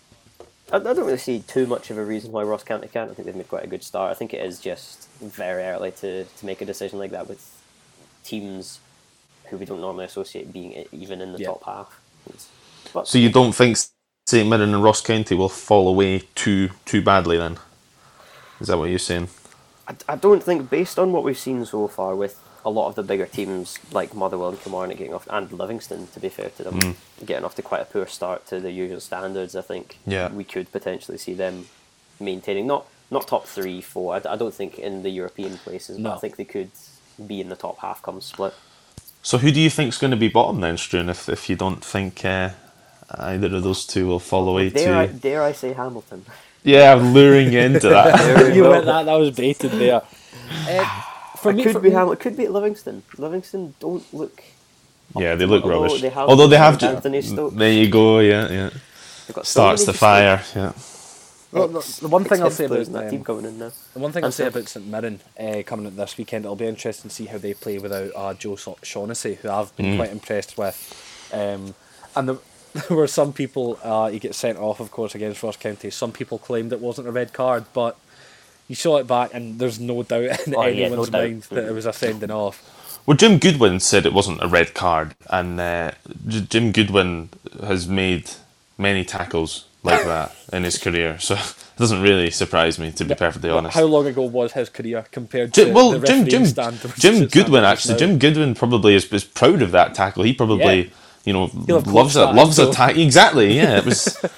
Speaker 2: I, don't really see too much of a reason why Ross County can't. I think they've made quite a good start. I think it is just very early to, to make a decision like that with teams who we don't normally associate being even in the
Speaker 1: Yeah.
Speaker 2: top half. But
Speaker 3: So you don't think St Mirren and Ross County will fall away too too badly then? Is that what you're saying?
Speaker 2: I, I don't think, based on what we've seen so far with a lot of the bigger teams like Motherwell and Kilmarnock getting off, and Livingston, to be fair to them, mm. getting off to quite a poor start to the usual standards, I think
Speaker 3: Yeah.
Speaker 2: we could potentially see them maintaining not not top three, four. I, I don't think in the European places, but I think they could be in the top half come split.
Speaker 3: So who do you think is going to be bottom then, Struan? If if you don't think uh, either of those two will fall away
Speaker 2: Dare I, dare I say Hamilton?
Speaker 3: Yeah, I'm luring you into that.
Speaker 2: There
Speaker 1: you went that. That was baited there. Uh, for
Speaker 2: It
Speaker 1: me,
Speaker 2: could
Speaker 1: for
Speaker 2: be
Speaker 1: me-
Speaker 2: Hamilton. It could be Livingston. Livingston don't look.
Speaker 3: yeah, they look
Speaker 2: Although
Speaker 3: rubbish.
Speaker 2: they have
Speaker 3: Although they have ju-
Speaker 2: Anthony Stokes.
Speaker 3: There you go. Yeah, yeah.
Speaker 2: They've got so
Speaker 3: Starts
Speaker 2: many
Speaker 3: the
Speaker 2: just,
Speaker 3: fire. Yeah.
Speaker 1: Well, the, the one thing I'll say about
Speaker 2: ex-Hibs that team
Speaker 1: um,
Speaker 2: coming in now.
Speaker 1: the one thing I'll say
Speaker 2: Answer.
Speaker 1: about St Mirren uh, coming up this weekend, it'll be interesting to see how they play without uh, Joe Sha- Shaughnessy, who I've been quite impressed with. Um, and the, there were some people uh, he gets sent off, of course, against Ross County. Some people claimed it wasn't a red card, but you saw it back, and there's no doubt in
Speaker 4: Oh, yeah, no
Speaker 1: anyone's
Speaker 4: doubt.
Speaker 1: mind that it was a sending off.
Speaker 3: Well, Jim Goodwin said it wasn't a red card, and uh, J- Jim Goodwin has made many tackles like that in his career, so it doesn't really surprise me, to be perfectly honest.
Speaker 1: How long ago was his career compared to
Speaker 3: Jim, well,
Speaker 1: the
Speaker 3: Jim, Jim, Jim Goodwin actually,
Speaker 1: now?
Speaker 3: Jim Goodwin probably is, is proud of that tackle. He probably,
Speaker 1: Yeah.
Speaker 3: you know, loves
Speaker 1: that
Speaker 3: loves a tackle. Exactly, yeah. It was.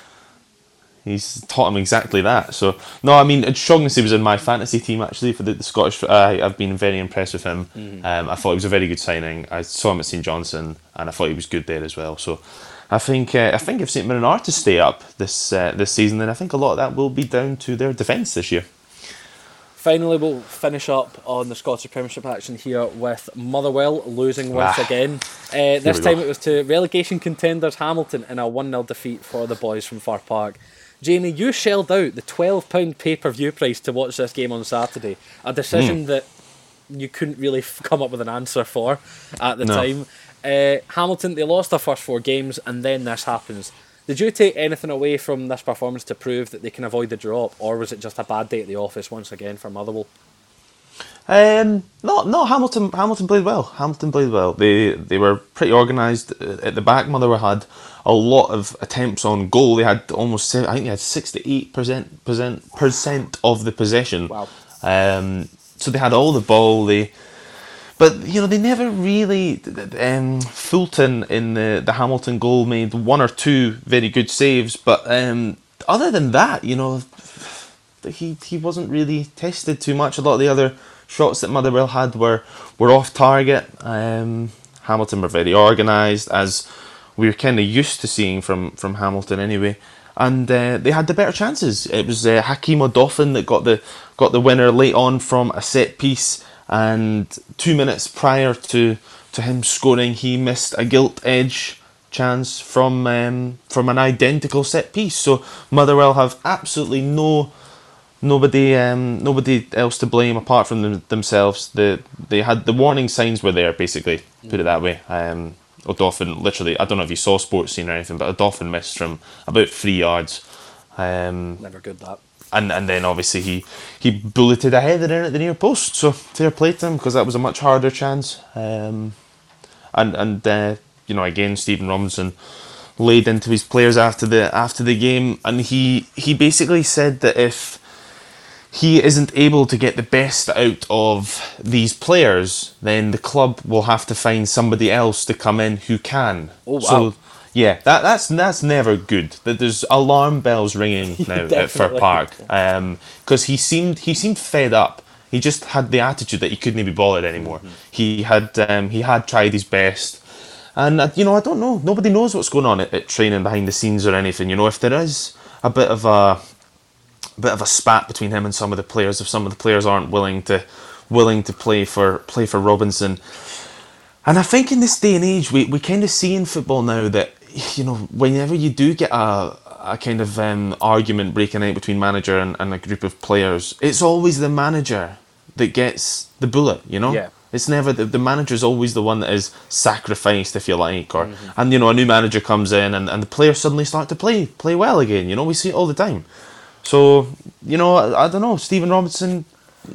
Speaker 3: He's taught him exactly that. So no, I mean Shaughnessy was in my fantasy team actually for the, the Scottish. I I've been very impressed with him.
Speaker 1: Mm-hmm.
Speaker 3: Um, I thought he was a very good signing. I saw him at St Johnstone, and I thought he was good there as well. So I think uh, I think if St Mirren are to stay up this uh, this season, then I think a lot of that will be down to their defence this year.
Speaker 1: Finally, we'll finish up on the Scottish Premiership action here with Motherwell losing once
Speaker 3: Ah.
Speaker 1: again. Uh, this time
Speaker 3: go.
Speaker 1: it was to relegation contenders Hamilton in a 1 0 defeat for the boys from Fir Park. Jamie, you shelled out the £12 pay per view price to watch this game on Saturday, a decision that you couldn't really f- come up with an answer for at the
Speaker 3: No.
Speaker 1: time. Uh, Hamilton, they lost their first four games, and then this happens. Did you take anything away from this performance to prove that they can avoid the drop, or was it just a bad day at the office once again for Motherwell?
Speaker 3: Um, no, no. Hamilton, Hamilton played well. Hamilton played well. They they were pretty organised at the back. Motherwell had a lot of attempts on goal. They had almost, I think, they had sixty eight percent percent percent of the possession.
Speaker 1: Wow.
Speaker 3: Um, so they had all the ball. They, but you know, they never really. Um, Fulton in the the Hamilton goal made one or two very good saves, but um, other than that, you know, he he wasn't really tested too much. A lot of the other shots that Motherwell had were were off target. Um, Hamilton were very organised, as we are kind of used to seeing from from Hamilton anyway. And uh, they had the better chances. It was uh, Hakeem Odoffin that got the got the winner late on from a set piece, and two minutes prior to to him scoring, he missed a gilt edge chance from um, from an identical set piece. So Motherwell have absolutely no nobody um, nobody else to blame apart from them, themselves. The they had the warning signs were there basically. Put it that way. Um, Odoffin literally I don't know if you saw Sportscene or anything, but Odoffin missed from about three yards. Um,
Speaker 1: Never good that.
Speaker 3: And and then obviously he he bulleted a header in at the near post. So fair play to him because that was a much harder chance. Um, and and uh, you know again Stephen Robinson laid into his players after the after the game, and he he basically said that if he isn't able to get the best out of these players, then the club will have to find somebody else to come in who can.
Speaker 1: Oh, wow.
Speaker 3: So yeah, that that's that's never good. That there's alarm bells ringing now at Fir Park because he seemed he seemed fed up. He just had the attitude that he couldn't be bothered anymore.
Speaker 1: Mm-hmm.
Speaker 3: He had um, he had tried his best, and uh, you know I don't know. Nobody knows what's going on at, at training behind the scenes or anything. You know if there is a bit of a bit of a spat between him and some of the players if some of the players aren't willing to willing to play for play for Robinson. And I think in this day and age we, we kind of see in football now that you know whenever you do get a a kind of um, argument breaking out between manager and, and a group of players, it's always the manager that gets the bullet, you know?
Speaker 1: Yeah.
Speaker 3: It's never the, the manager's always the one that is sacrificed, if you like, or and you know a new manager comes in and, and the players suddenly start to play play well again. You know we see it all the time. So you know I, I don't know. Stephen Robinson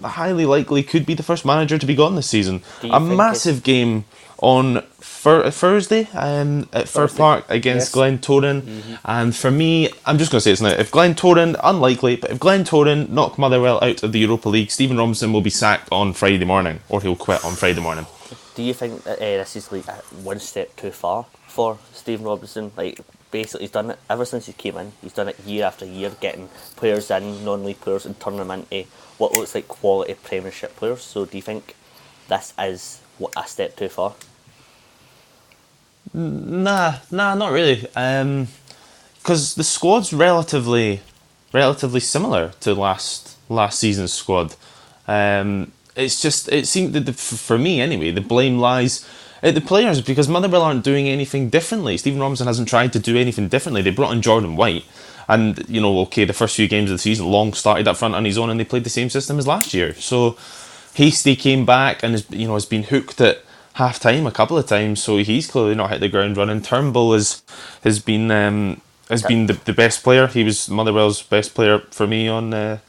Speaker 3: highly likely could be the first manager to be gone this season. A massive game on Fur- Thursday um, at Fir Park against
Speaker 1: Yes.
Speaker 3: Glentoran. And for me, I'm just going to say this now. If Glentoran, unlikely, but if Glentoran knock Motherwell out of the Europa League, Stephen Robinson will be sacked on Friday morning, or he'll quit on Friday morning.
Speaker 4: Do you think that uh, this is like one step too far for Stephen Robinson? Like, basically, he's done it ever since he came in. He's done it year after year, getting players in, non-league players, and turning them into what looks like quality Premiership players. So, do you think this is what a step too far?
Speaker 3: Nah, nah, not really. Because the squad's relatively, relatively similar to last last season's squad. Um, it's just it seemed that the, for me anyway, the blame lies at the players because Motherwell aren't doing anything differently. Stephen Robinson hasn't tried to do anything differently. They brought in Jordan White, and you know, okay, the first few games of the season, Long started up front on his own, and they played the same system as last year. So Hastie came back and has you know has been hooked at half time a couple of times, so he's clearly not hit the ground running. Turnbull is has been um, has been the, the best player. He was Motherwell's best player for me on uh,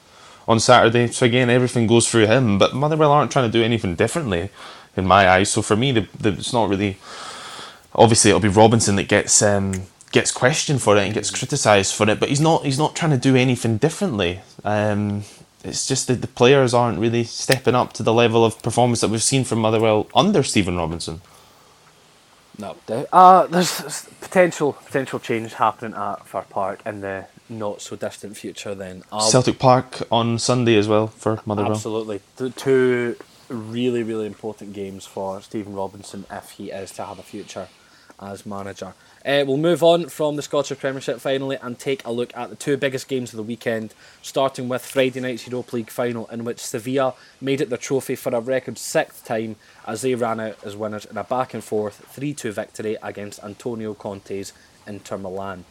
Speaker 3: on Saturday. So again, everything goes through him. But Motherwell aren't trying to do anything differently in my eyes. So for me, the, the, it's not really. Obviously, it'll be Robinson that gets um, gets questioned for it and gets criticised for it. But he's not he's not trying to do anything differently. Um, it's just that the players aren't really stepping up to the level of performance that we've seen from Motherwell under Stephen Robinson.
Speaker 1: No, uh, there's potential potential change happening at Fir Park in the not so distant future. Then
Speaker 3: Celtic Park on Sunday as well for Motherwell.
Speaker 1: absolutely the two really really important games for Stephen Robinson if he is to have a future as manager. Uh, we'll move on from the Scottish Premiership finally and take a look at the two biggest games of the weekend, starting with Friday night's Europa League final, in which Sevilla made it their trophy for a record sixth time as they ran out as winners in a back and forth 3 2 victory against Antonio Conte's Inter Milan.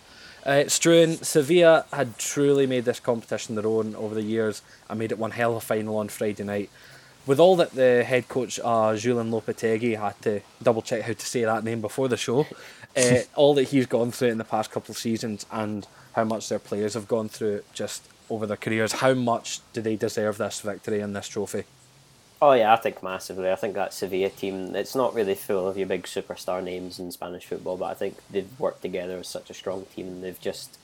Speaker 1: Uh, Struan, Sevilla had truly made this competition their own over the years and made it one hell of a final on Friday night. with all that the head coach uh, Julen Lopetegui had to double check how to say that name before the show, uh, all that he's gone through in the past couple of seasons and how much their players have gone through just over their careers, how much do they deserve this victory and this trophy?
Speaker 2: Oh yeah, I think massively. I think that Sevilla team, it's not really full of your big superstar names in Spanish football, but I think they've worked together as such a strong team and they've just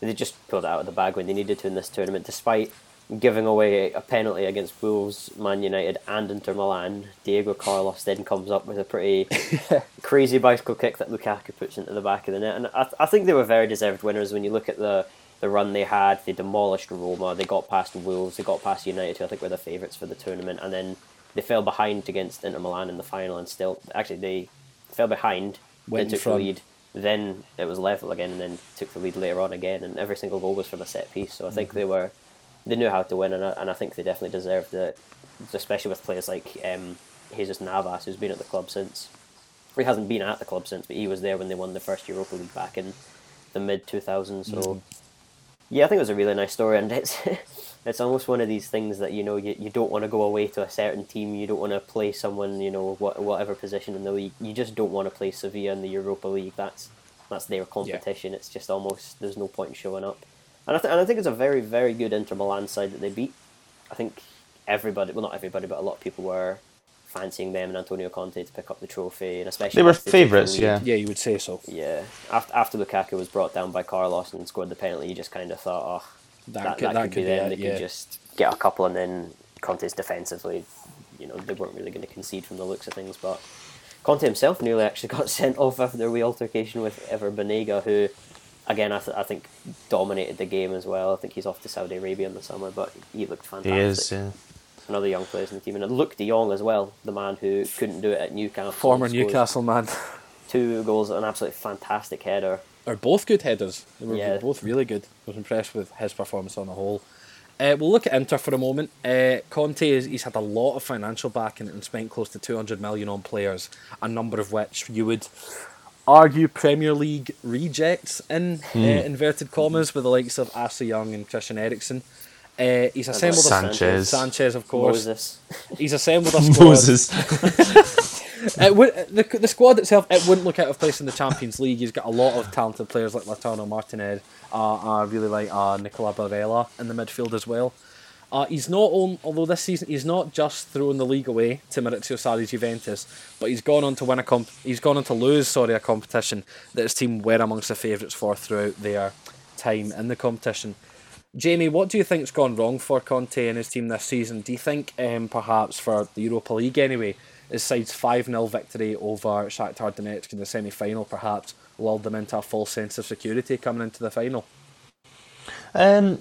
Speaker 2: they just pulled out of the bag when they needed to in this tournament, despite giving away a penalty against Wolves, Man United, and Inter Milan. Diego Carlos then comes up with a pretty crazy bicycle kick that Lukaku puts into the back of the net, and I, I think they were very deserved winners when you look at the the run they had. They demolished Roma. They got past Wolves. They got past United, who I think were the favourites for the tournament, and then they fell behind against Inter Milan in the final, and still actually they fell behind.
Speaker 1: Went
Speaker 2: then took the lead. Then it was level again, and then took the lead later on again, and every single goal was from a set piece. So I think mm-hmm. they were they knew how to win, and I, and I think they definitely deserved it, especially with players like um, Jesus Navas, who's been at the club since. He hasn't been at the club since, but he was there when they won the first Europa League back in the mid 2000s. So, yeah, I think it was a really nice story, and it's it's almost one of these things that you know you, you don't want to go away to a certain team, you don't want to play someone you know what whatever position in the league, you just don't want to play Sevilla in the Europa League. That's that's their competition. It's just almost there's no point in showing up. And I, th- and I think it's a very, very good Inter Milan side that they beat. I think everybody, well, not everybody, but a lot of people were fancying them and Antonio Conte to pick up the trophy, and especially
Speaker 3: They were
Speaker 2: once took the
Speaker 3: favourites, yeah.
Speaker 1: Yeah, you would say so.
Speaker 2: Yeah, after after Lukaku was brought down by Carlos and scored the penalty, you just kind of thought, oh,
Speaker 1: That
Speaker 2: that,
Speaker 1: could-
Speaker 2: that,
Speaker 1: that
Speaker 2: could,
Speaker 1: could
Speaker 2: be
Speaker 1: be
Speaker 2: them.
Speaker 1: it,
Speaker 2: they
Speaker 1: yeah.
Speaker 2: could just get a couple, and then Conte's defensively, you know, they weren't really going to concede from the looks of things. But Conte himself nearly actually got sent off after their wee altercation with Ever Banega, who, again, I, th- I think dominated the game as well. I think he's off to Saudi Arabia in the summer, but he looked fantastic.
Speaker 3: He is. Yeah.
Speaker 2: Another young player in the team, and Luuk de Jong as well, the man who couldn't do it at Newcastle.
Speaker 1: Former Newcastle man.
Speaker 2: Two goals, an absolutely fantastic header.
Speaker 1: are both good headers. They were
Speaker 2: Yeah.
Speaker 1: both really good. I was impressed with his performance on the whole. Uh, we'll look at Inter for a moment. Uh, Conte is he's had a lot of financial backing and spent close to two hundred million on players, a number of which you would argue Premier League rejects in uh, inverted commas, with the likes of Asa Young and Christian Eriksen. Uh, he's assembled a
Speaker 3: Sanchez.
Speaker 1: Sanchez, of course.
Speaker 2: Moses.
Speaker 1: He's assembled a squad.
Speaker 3: Moses.
Speaker 1: It would, the, the squad itself, it wouldn't look out of place in the Champions League. He's got a lot of talented players like Lautaro Martinez. Uh, I really like uh, Nicola Barella in the midfield as well. Uh, he's not on, although this season he's not just throwing the league away to Maurizio Sarri's Juventus, but he's gone on to win a comp. He's gone on to lose, sorry, a competition that his team were amongst the favourites for throughout their time in the competition. Jamie, what do you think's gone wrong for Conte and his team this season? Do you think, um, perhaps for the Europa League anyway, his side's 5 0 victory over Shakhtar Donetsk in the semi final perhaps lulled them into a false sense of security coming into the final?
Speaker 3: Um,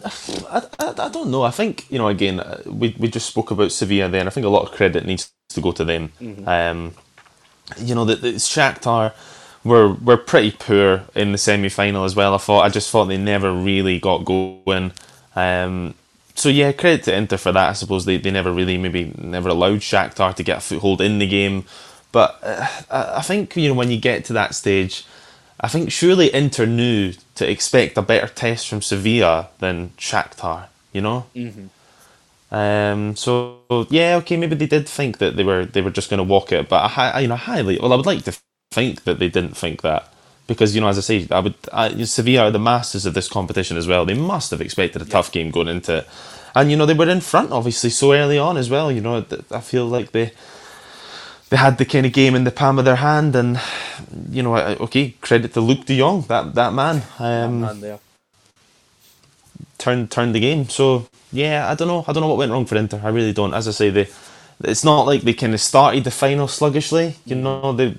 Speaker 3: I, I, I don't know. I think you know. Again, uh, we we just spoke about Sevilla. Then I think a lot of credit needs to go to them. Um, you know, the Shakhtar were were pretty poor in the semi final as well. I thought. I just thought they never really got going. Um, so yeah, credit to Inter for that. I suppose they, they never really maybe never allowed Shakhtar to get a foothold in the game. But uh, I think you know when you get to that stage, I think surely Inter knew to expect a better test from Sevilla than Shakhtar. You know. Mm-hmm. Um. So yeah, okay, maybe they did think that they were they were just going to walk it, but I, hi- you know, highly. Well, I would like to think that they didn't think that because you know, as I say, I would I, Sevilla are the masters of this competition as well. They must have expected a tough game going into it, and you know they were in front obviously so early on as well. You know, I feel like they they had the kind of game in the palm of their hand, and you know, okay, credit to Luuk de Jong, that that man. Um, turned turned the game. So yeah, I don't know. I don't know what went wrong for Inter. I really don't. As I say, they it's not like they kind of started the final sluggishly. You know, they.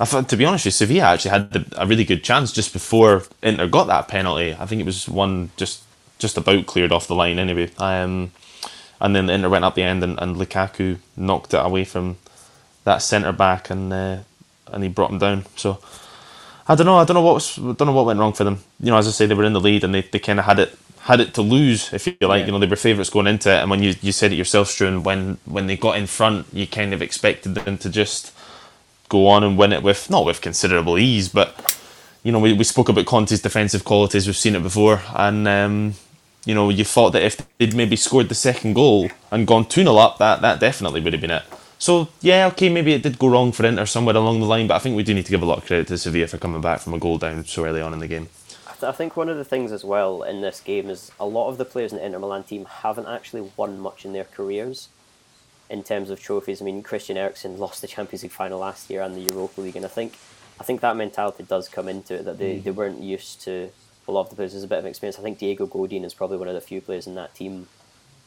Speaker 3: I thought, to be honest, with you, Sevilla actually had the, a really good chance just before Inter got that penalty. I think it was one just just about cleared off the line anyway. Um, and then Inter went up the end and, and Lukaku knocked it away from that centre back and uh, and he brought him down. So I don't know. I don't know what was, don't know what went wrong for them. You know, as I say, they were in the lead and they, they kind of had it had it to lose. If you like,
Speaker 1: Yeah.
Speaker 3: you know, they were favourites going into it. And when you, you said it yourself, Struan, when when they got in front, you kind of expected them to just go on and win it with not with considerable ease, but you know, we, we spoke about Conte's defensive qualities. We've seen it before, and um, you know, you thought that if they'd maybe scored the second goal and gone 2 0 up, that, that definitely would have been it. So, yeah, okay, maybe it did go wrong for Inter somewhere along the line, but I think we do need to give a lot of credit to Sevilla for coming back from a goal down so early on in the game.
Speaker 2: I, th- I think one of the things as well in this game is a lot of the players in the Inter Milan team haven't actually won much in their careers in terms of trophies. I mean, Christian Eriksen lost the Champions League final last year and the Europa League, and I think I think that mentality does come into it that they, mm. they weren't used to a lot of the players. There's a bit of experience. I think Diego Godin is probably one of the few players in that team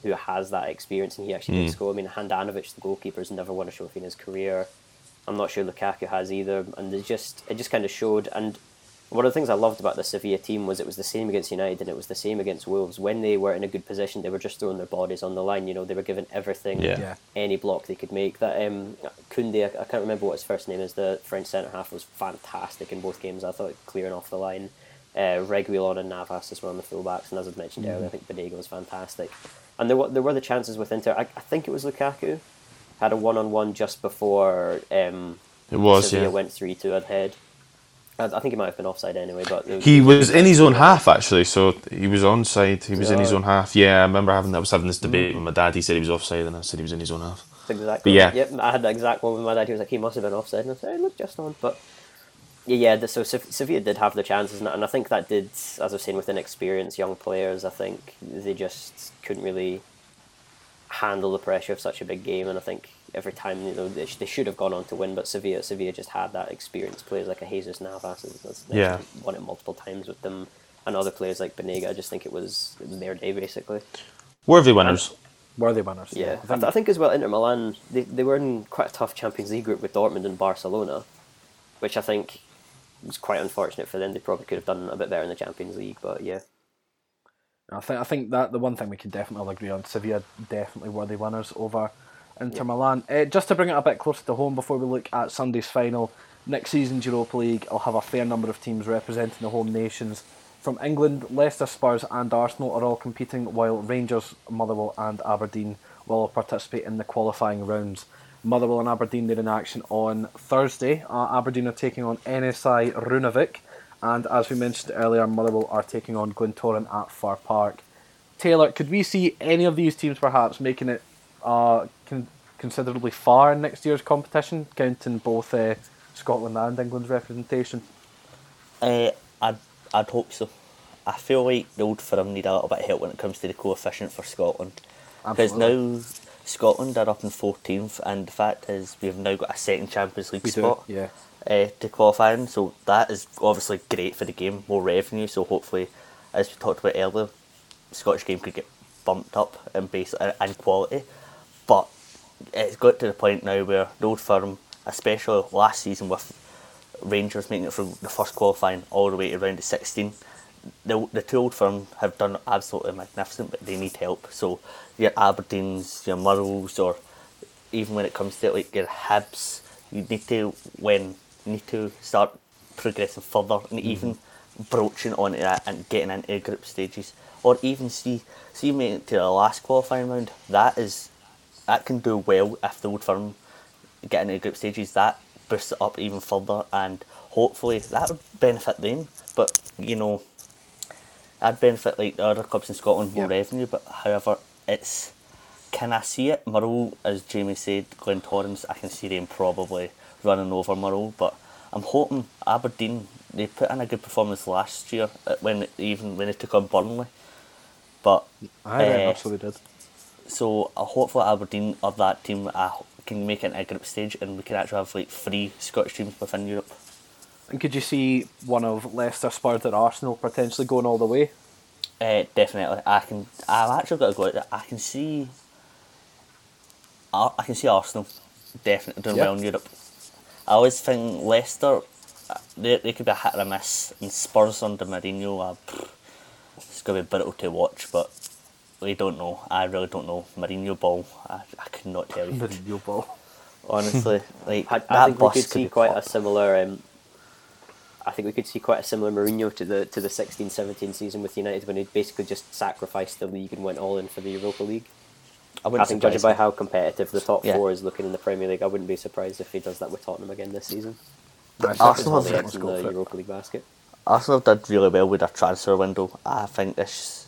Speaker 2: who has that experience, and he actually did score. I mean, Handanovic, the goalkeeper, has never won a trophy in his career. I'm not sure Lukaku has either, and it just it just kind of showed. And one of the things I loved about the Sevilla team was it was the same against United and it was the same against Wolves. When they were in a good position, they were just throwing their bodies on the line. You know, they were giving everything,
Speaker 3: Yeah.
Speaker 1: Yeah.
Speaker 2: any block they could make. That um, Koundé, I, I can't remember what his first name is. The French centre half was fantastic in both games. I thought clearing off the line. Uh, Reguilon and Navas as well on the fullbacks, and as I mentioned earlier, I think Banega was fantastic. And there were there were the chances with Inter. I, I think it was Lukaku had a one on one just before um,
Speaker 3: It was,
Speaker 2: Sevilla
Speaker 3: yeah.
Speaker 2: went three two ahead. I, I think he might have been offside anyway, but there
Speaker 3: He was in his own half actually, so he was onside. He was in his own half. Yeah, I remember having I was having this debate with my dad. He said he was offside, and I said he was in his own half.
Speaker 2: exactly.
Speaker 3: But yeah.
Speaker 2: Yep, I had that exact one with my dad. He was like, he must have been offside, and I said, hey, look, just on. But yeah, yeah. the- So Sevilla did have the chances, and, and I think that did, as I was saying, with inexperienced young players, I think they just couldn't really handle the pressure of such a big game. And I think every time you know they, sh- they should have gone on to win, but Sevilla Sevilla just had that experienced players like a Jesus Navas, as- as
Speaker 3: Yeah.
Speaker 2: won it multiple times with them, and other players like Banega. I just think it was it was their day basically.
Speaker 3: Worthy winners.
Speaker 1: Worthy winners.
Speaker 2: Yeah,
Speaker 1: I
Speaker 2: I,
Speaker 1: think,
Speaker 2: th- I think as well, Inter Milan they, they were in quite a tough Champions League group with Dortmund and Barcelona, which I think was quite unfortunate for them. They probably could have done a bit better in the Champions League, but yeah,
Speaker 1: I think I think that the one thing we can definitely all agree on, Sevilla definitely worthy winners over Inter Milan. Uh, just to bring it a bit closer to home before we look at Sunday's final, next season's Europa League, I'll have a fair number of teams representing the home nations. From England, Leicester, Spurs, and Arsenal are all competing, while Rangers, Motherwell, and Aberdeen will all participate in the qualifying rounds. Motherwell and Aberdeen they're in action on Thursday. Uh, Aberdeen are taking on NSI Runavik, and as we mentioned earlier, Motherwell are taking on Glentoran at Fir Park. Taylor, could we see any of these teams perhaps making it uh, con- considerably far in next year's competition, counting both uh, Scotland and England's representation?
Speaker 4: Uh, I'd, I'd hope so. I feel like the old firm need a little bit of help when it comes to the coefficient for Scotland. Because now Scotland are up in 14th, and the fact is we've now got a second Champions League
Speaker 1: We do,
Speaker 4: spot
Speaker 1: yeah.
Speaker 4: uh, to qualify in, so that is obviously great for the game, more revenue. So hopefully, as we talked about earlier, Scottish game could get bumped up in base and quality. But it's got to the point now where the old firm, especially last season with Rangers making it from the first qualifying all the way to round of 16, the, the two old firm have done absolutely magnificent, but they need help. So your Aberdeens, your Murrows, or even when it comes to like your Hibs, you need to when need to start progressing further and mm-hmm. even broaching on it and getting into group stages, or even see see making it to the last qualifying round. That is that can do well if the old firm get into group stages. That boosts it up even further, and hopefully that would benefit them. But you know, I'd benefit like the other clubs in Scotland more
Speaker 1: Yeah.
Speaker 4: revenue. But however, it's can I see it? Murrow, as Jamie said, Glen Torrens, I can see them probably running over Murrow, but I'm hoping Aberdeen they put in a good performance last year uh, when even when they took on Burnley. But
Speaker 1: I so they did.
Speaker 4: so uh, hopefully Aberdeen of that team uh, can make it into a group stage and we can actually have like three Scottish teams within Europe.
Speaker 1: And could you see one of Leicester, Spurs, or Arsenal potentially going all the way?
Speaker 4: Uh, definitely, I can. I've actually got to go. out there. I can see. I, I can see Arsenal definitely doing
Speaker 1: Yeah.
Speaker 4: well in Europe. I always think Leicester, uh, they, they could be a hit or a miss, and Spurs under Mourinho, uh, pff, it's going to be brutal to watch, but we don't know. I really don't know. Mourinho ball, I, I could not tell you.
Speaker 1: The new ball.
Speaker 4: Honestly, like
Speaker 2: I,
Speaker 4: that
Speaker 2: I think we
Speaker 4: bus
Speaker 2: could see
Speaker 4: be
Speaker 2: quite a similar. Um, I think we could see quite a similar Mourinho to the to the 16-17 season with United when he basically just sacrificed the league and went all in for the Europa League.
Speaker 4: I,
Speaker 2: I
Speaker 4: wouldn't
Speaker 2: think judging by how competitive the top
Speaker 4: Yeah.
Speaker 2: four is looking in the Premier League, I wouldn't be surprised if he does that with Tottenham again this season.
Speaker 4: Arsenal
Speaker 2: All
Speaker 4: have
Speaker 2: the in the. Europa League basket.
Speaker 4: Arsenal did really well with their transfer window. I think this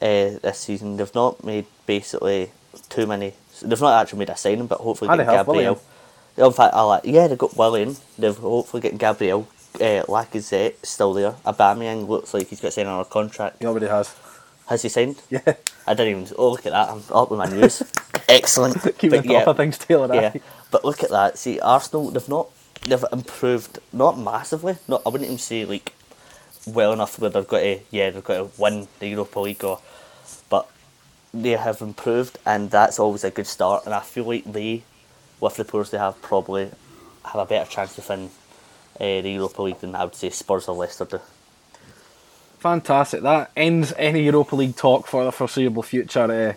Speaker 4: uh, this season. They've not made basically too many. They've not actually made a signing, but hopefully get
Speaker 1: they have,
Speaker 4: Gabriel. In fact, I like, yeah, they've got Willian. They've hopefully getting Gabriel. Uh, Lacazette still there. Aubameyang looks like he's got signed on a contract.
Speaker 1: He already has.
Speaker 4: Has he signed?
Speaker 1: Yeah.
Speaker 4: I didn't even. Oh, look at that! I'm up with my news. Excellent.
Speaker 1: Keep
Speaker 4: But
Speaker 1: on top
Speaker 4: yeah,
Speaker 1: of things, Taylor.
Speaker 4: yeah, but look at that. See, Arsenal, they've not, they've improved, not massively. Not, I wouldn't even say like well enough where they've got to, yeah, they've got to win the Europa League or, but they have improved, and that's always a good start. And I feel like they, with the players they have, probably have a better chance of winning uh, the Europa League than I would say Spurs or Leicester do.
Speaker 1: Fantastic. That ends any Europa League talk for the foreseeable future. Uh,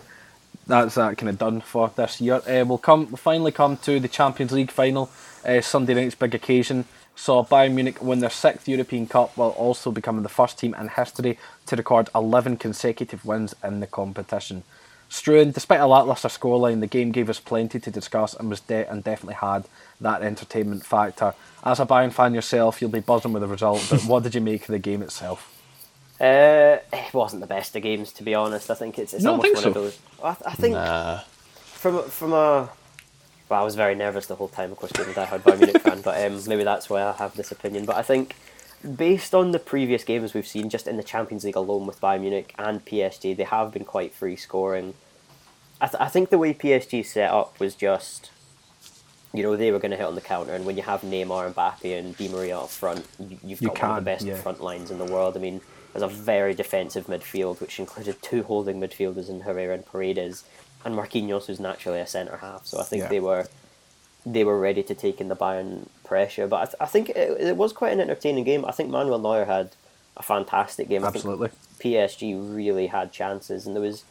Speaker 1: that's that kind of done for this year. Uh, we'll come. We'll finally come to the Champions League final. Uh, Sunday night's big occasion saw Bayern Munich win their sixth European Cup while also becoming the first team in history to record 11 consecutive wins in the competition. Struan, despite a lacklustre scoreline, the game gave us plenty to discuss and was de- and definitely had that entertainment factor. As a Bayern fan yourself, you'll be buzzing with the result, but what did you make of the game itself?
Speaker 2: Uh, it wasn't the best of games, to be honest. I think it's, it's
Speaker 1: You don't
Speaker 2: almost
Speaker 1: think
Speaker 2: one
Speaker 1: so?
Speaker 2: of those. I, I think
Speaker 3: Nah.
Speaker 2: from from a. Well, I was very nervous the whole time, of course, being a diehard Bayern Munich fan, but um, maybe that's why I have this opinion. But I think, based on the previous games we've seen, just in the Champions League alone with Bayern Munich and PSG, they have been quite free scoring. I, th- I think the way PSG set up was just, you know, they were going to hit on the counter, and when you have Neymar, Mbappe, and Di Maria up front, you, you've
Speaker 1: You
Speaker 2: got one of the best
Speaker 1: yeah.
Speaker 2: front lines in the world. I mean, there's a very defensive midfield, which included two holding midfielders in Herrera and Paredes, and Marquinhos, who's naturally a centre half. So I think
Speaker 1: Yeah.
Speaker 2: they were they were ready to take in the Bayern pressure. But I, th- I think it, it was quite an entertaining game. I think Manuel Neuer had a fantastic game. I think
Speaker 1: Absolutely.
Speaker 2: PSG really had chances, and there was.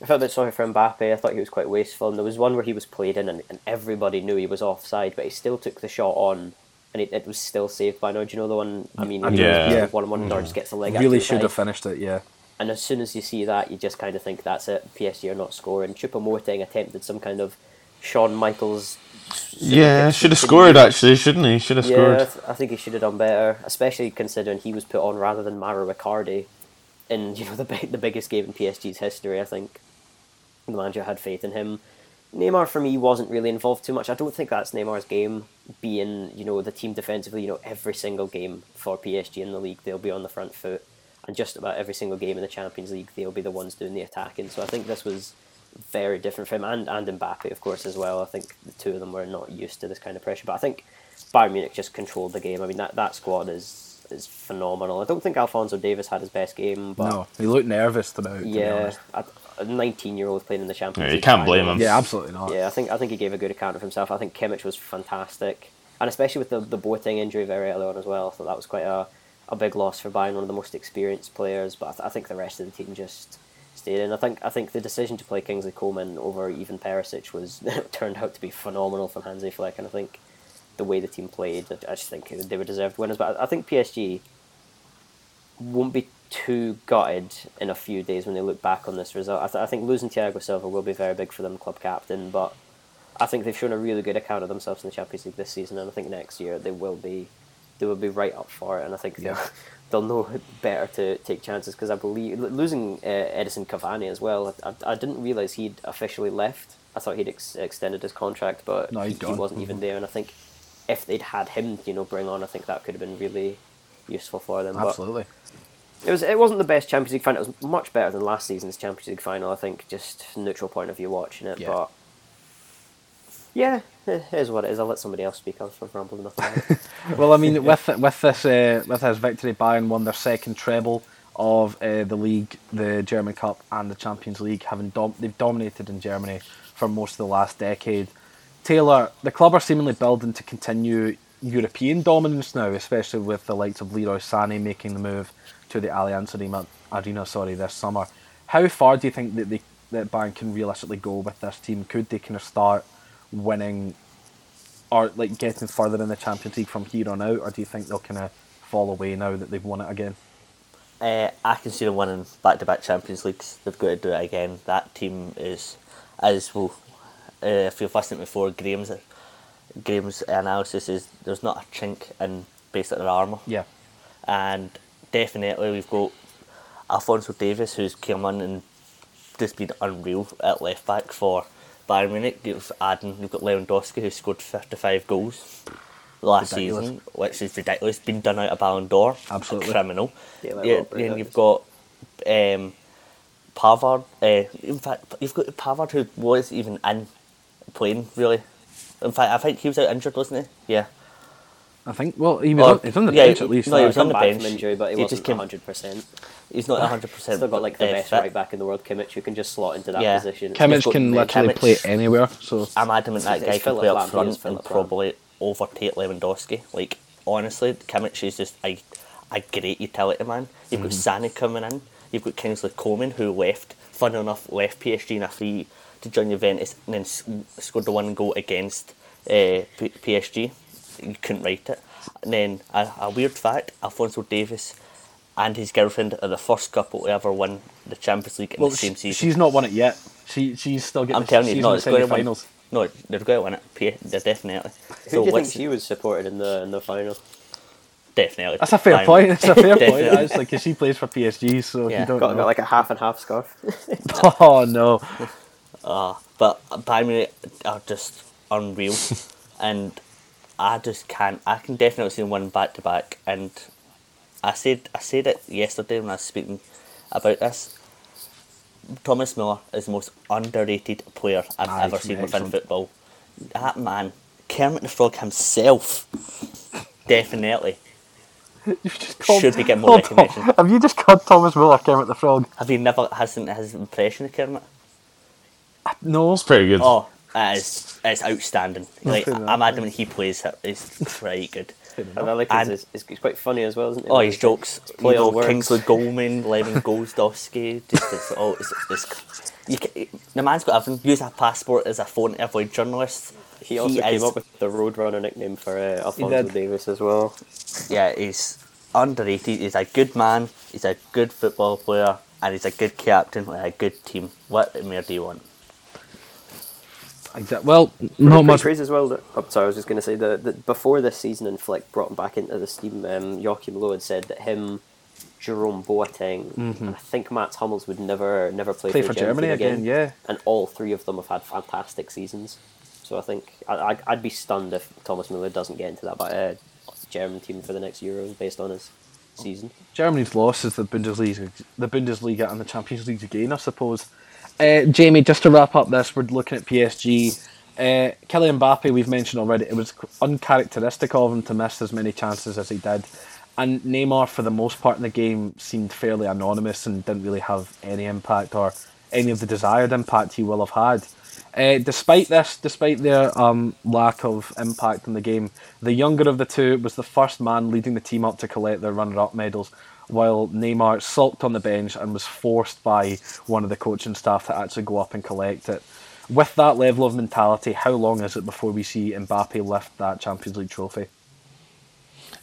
Speaker 2: I felt a bit sorry for Mbappe. I thought he was quite wasteful, and there was one where he was played in, and, and everybody knew he was offside, but he still took the shot on, and it, it was still saved by now. Do you know the one? I mean,
Speaker 3: Yeah.
Speaker 1: Yeah.
Speaker 2: one on one, mm. and just gets the leg.
Speaker 1: Really should have finished it, yeah.
Speaker 2: And as soon as you see that, you just kind of think that's it. PSG are not scoring. Choupo-Moting attempted some kind of Shawn Michaels.
Speaker 3: Yeah, should have scored actually, shouldn't he? Should have
Speaker 2: Yeah,
Speaker 3: scored.
Speaker 2: I think he should have done better, especially considering he was put on rather than Mauro Icardi in you know the big, the biggest game in PSG's history. I think the manager had faith in him. Neymar for me wasn't really involved too much. I don't think that's Neymar's game. Being you know the team defensively, you know every single game for PSG in the league they'll be on the front foot, and just about every single game in the Champions League they'll be the ones doing the attacking. So I think this was very different for him and and Mbappe of course as well. I think the two of them were not used to this kind of pressure, but I think Bayern Munich just controlled the game. I mean that that squad is is phenomenal. I don't think Alphonso Davies had his best game, but
Speaker 1: No, he looked nervous throughout. to be
Speaker 2: yeah, a nineteen-year-old playing in the Champions
Speaker 3: Yeah, you
Speaker 2: League.
Speaker 3: can't
Speaker 2: final.
Speaker 3: blame him.
Speaker 1: Yeah, absolutely not.
Speaker 2: Yeah, I think I think he gave a good account of himself. I think Kimmich was fantastic, and especially with the the Boateng injury very early on as well. So that was quite a, a big loss for Bayern, one of the most experienced players. But I, th- I think the rest of the team just stayed in. I think I think the decision to play Kingsley Coman over even Perisic was turned out to be phenomenal from Hansi Flick, and I think the way the team played, I just think they were deserved winners. But I I think PSG won't be too gutted in a few days when they look back on this result. I, th- I think losing Thiago Silva will be very big for them, club captain, but I think they've shown a really good account of themselves in the Champions League this season, and I think next year they will be they will be right up for it, and I think they'll, they'll know better to take chances because I believe losing uh, Edinson Cavani as well. I, I, I didn't realize he'd officially left. I thought he'd ex- extended his contract, but
Speaker 1: No,
Speaker 2: he, he wasn't even there, and I think if they'd had him, you know, bring on, I think that could have been really useful for them. But
Speaker 1: Absolutely.
Speaker 2: it was. It wasn't the best Champions League final. It was much better than last season's Champions League final. I think just neutral point of view watching it,
Speaker 1: Yeah.
Speaker 2: but yeah, it is what it is. I'll let somebody else speak. I've rambled enough.
Speaker 1: Well, I mean, with with this uh, with this victory, Bayern won their second treble of uh, the league, the German Cup, and the Champions League. Having dom- they've dominated in Germany for most of the last decade. Taylor, the club are seemingly building to continue European dominance now, especially with the likes of Leroy Sané making the move to the Allianz Arena, arena sorry, this summer. How far do you think that they that Bayern can realistically go with this team? Could they kind of start winning or like getting further in the Champions League from here on out, or do you think they'll kind of fall away now that they've won it again?
Speaker 4: Uh, I can see them winning back-to-back Champions Leagues. They've got to do it again. That team is, as well, uh, if you've listened before, Graham's Graham's analysis is there's not a chink in basically their armour.
Speaker 1: Yeah,
Speaker 4: and definitely we've got Alphonso Davies, who's come in and just been unreal at left back for Bayern Munich. You've adding, you've got Lewandowski, who scored 55 goals last
Speaker 1: Ridiculous.
Speaker 4: season, which is ridiculous. Been done out of Ballon d'Or.
Speaker 1: Absolutely.
Speaker 4: A criminal.
Speaker 2: Yeah, like
Speaker 4: Yeah, then you've got um, Pavard. Uh, in fact, you've got Pavard, who was even in playing, really. In fact, I think he was out injured, wasn't he? Yeah.
Speaker 1: I think. Well, he was,
Speaker 4: Or-
Speaker 1: on, he's on the
Speaker 4: yeah,
Speaker 1: bench at least.
Speaker 4: no, he was on the bench.
Speaker 2: from injury, but he,
Speaker 4: He
Speaker 2: wasn't
Speaker 4: just came-
Speaker 2: 100%.
Speaker 4: He's not 100%.
Speaker 2: Still got like the
Speaker 4: uh,
Speaker 2: best
Speaker 4: fit.
Speaker 2: right back in the world, Kimmich, who can just slot into that
Speaker 4: Yeah.
Speaker 2: position.
Speaker 1: Kimmich
Speaker 4: got
Speaker 1: can
Speaker 4: the
Speaker 1: literally
Speaker 4: Kimmich.
Speaker 1: play anywhere. So
Speaker 4: I'm adamant that guy can play up
Speaker 2: Lahm,
Speaker 4: front and probably overtake Lewandowski. Like honestly, Kimmich is just a, a great utility man. You've got Sane coming in. You've got Kingsley Coman who left. Fun enough, left PSG in a free to join Juventus and then scored the one goal against uh, P- PSG. You couldn't write it. And then a, a weird fact: Alphonso Davies and his girlfriend are the first couple to ever win the Champions League in
Speaker 1: well,
Speaker 4: the same season.
Speaker 1: she's not won it yet. She she's still getting.
Speaker 4: I'm telling you,
Speaker 1: she's
Speaker 4: no, it's
Speaker 1: the
Speaker 4: going to win.
Speaker 1: semi-finals.
Speaker 4: No, they're going to win it. They're definitely.
Speaker 2: Who
Speaker 4: So
Speaker 2: do you think she was supported in the in the final?
Speaker 4: Definitely.
Speaker 1: That's a fair
Speaker 4: Bayern.
Speaker 1: point. It's a fair point.
Speaker 4: Definitely.
Speaker 1: Actually, because she plays for PSG, so
Speaker 4: Yeah.
Speaker 1: you don't
Speaker 2: Got,
Speaker 1: know.
Speaker 2: got like a half and half scarf.
Speaker 1: oh no!
Speaker 4: Uh, but Bayern Munich are just unreal, and I just can't. I can definitely see them win back to back. And I said I said it yesterday when I was speaking about this. Thomas Müller is the most underrated player I've
Speaker 1: Aye,
Speaker 4: ever seen within football. That man, Kermit the Frog himself, definitely
Speaker 1: called,
Speaker 4: should be getting more
Speaker 1: Hold on.
Speaker 4: recognition.
Speaker 1: Have you just called Thomas Muller Kermit the Frog?
Speaker 4: Have you never hasn't his impression of Kermit?
Speaker 1: No.
Speaker 3: It's pretty good.
Speaker 4: Oh, it is, it's outstanding. Like I'm adamant he plays it. It's pretty good.
Speaker 2: And I like
Speaker 4: And-
Speaker 2: his, his, he's quite funny as well, isn't he?
Speaker 4: Oh, his jokes. You
Speaker 2: play
Speaker 4: know,
Speaker 2: on words.
Speaker 4: Kingsley Goldman, Levin Goldsdowski. Just it's, oh, it's, it's, you can, the man's got everything. Use a passport as a phone to avoid journalists.
Speaker 2: He also came
Speaker 4: is-
Speaker 2: up with the Roadrunner nickname for uh, Alphonso
Speaker 1: did.
Speaker 2: Davies as well.
Speaker 4: Yeah, he's underrated. He's a good man. He's a good football player, and he's a good captain with a good team. What more do you want?
Speaker 1: Exa- Well, not much.
Speaker 2: crazy as well. That, oh, sorry, I was just going to say that before this season and Flick brought him back into the team, um, Joachim Low had said that him, Jerome Boateng, and I think Mats Hummels would never never play,
Speaker 1: Play
Speaker 2: for,
Speaker 1: for Germany
Speaker 2: team
Speaker 1: again, yeah.
Speaker 2: And all three of them have had fantastic seasons. So I think I, I'd, I'd be stunned if Thomas Müller doesn't get into that but, uh, German team for the next Euros based on his season.
Speaker 1: Germany's loss is the Bundesliga, the Bundesliga and the Champions League again, I suppose. Uh, Jamie, just to wrap up this, we're looking at PSG. Uh, Kylian Mbappe, we've mentioned already, it was uncharacteristic of him to miss as many chances as he did. And Neymar, for the most part in the game, seemed fairly anonymous and didn't really have any impact or any of the desired impact he will have had. Uh, despite this, despite their um, lack of impact in the game, the younger of the two was the first man leading the team up to collect their runner-up medals, while Neymar sulked on the bench and was forced by one of the coaching staff to actually go up and collect it. With that level of mentality, how long is it before we see Mbappe lift that Champions League trophy?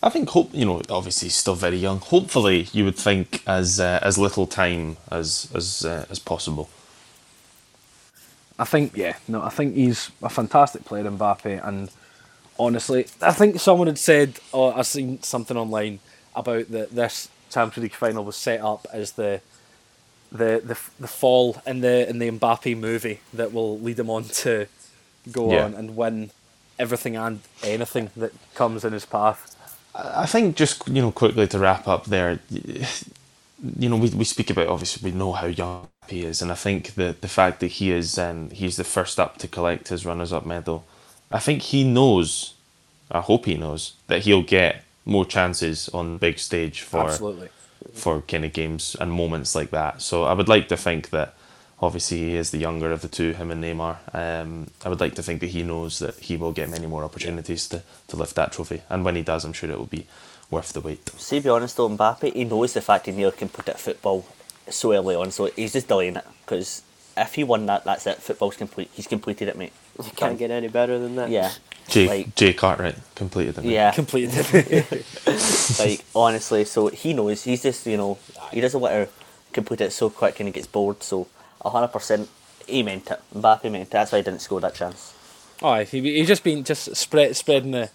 Speaker 3: I think hope you know. Obviously, he's still very young. Hopefully, you would think as uh, as little time as as uh, as possible.
Speaker 1: I think, yeah, no, I think he's a fantastic player, Mbappe, and honestly, I think someone had said, oh, I seen something online about that this Champions League final was set up as the the the, the fall in the in the Mbappe movie that will lead him on to go
Speaker 3: Yeah.
Speaker 1: on and win everything and anything that comes in his path.
Speaker 3: I think just you know quickly to wrap up there, you know we, we speak about obviously we know how young he is, and I think the the fact that he is um, he's the first up to collect his runners up medal, I think he knows, I hope he knows that he'll get more chances on the big stage for
Speaker 1: Absolutely.
Speaker 3: for kind of games and moments like that. So I would like to think that obviously he is the younger of the two, him and Neymar. Um, I would like to think that he knows that he will get many more opportunities to, to lift that trophy. And when he does, I'm sure it will be worth the wait.
Speaker 4: See, be honest though, Mbappe, he knows the fact he nearly can put it football so early on, so he's just delaying it. Because if he won that, that's it. Football's complete. He's completed it, mate.
Speaker 2: You can't get any better than that.
Speaker 4: Yeah.
Speaker 3: Jay,
Speaker 4: Like,
Speaker 3: Jay Cartwright completed it.
Speaker 4: yeah.
Speaker 1: Completed.
Speaker 4: like honestly, so he knows he's just you know he doesn't want to complete it so quick and he gets bored. So hundred percent, he meant it. Mbappe meant it. That's why he didn't score that chance.
Speaker 1: Oh, he, he's just been just spread spreading the,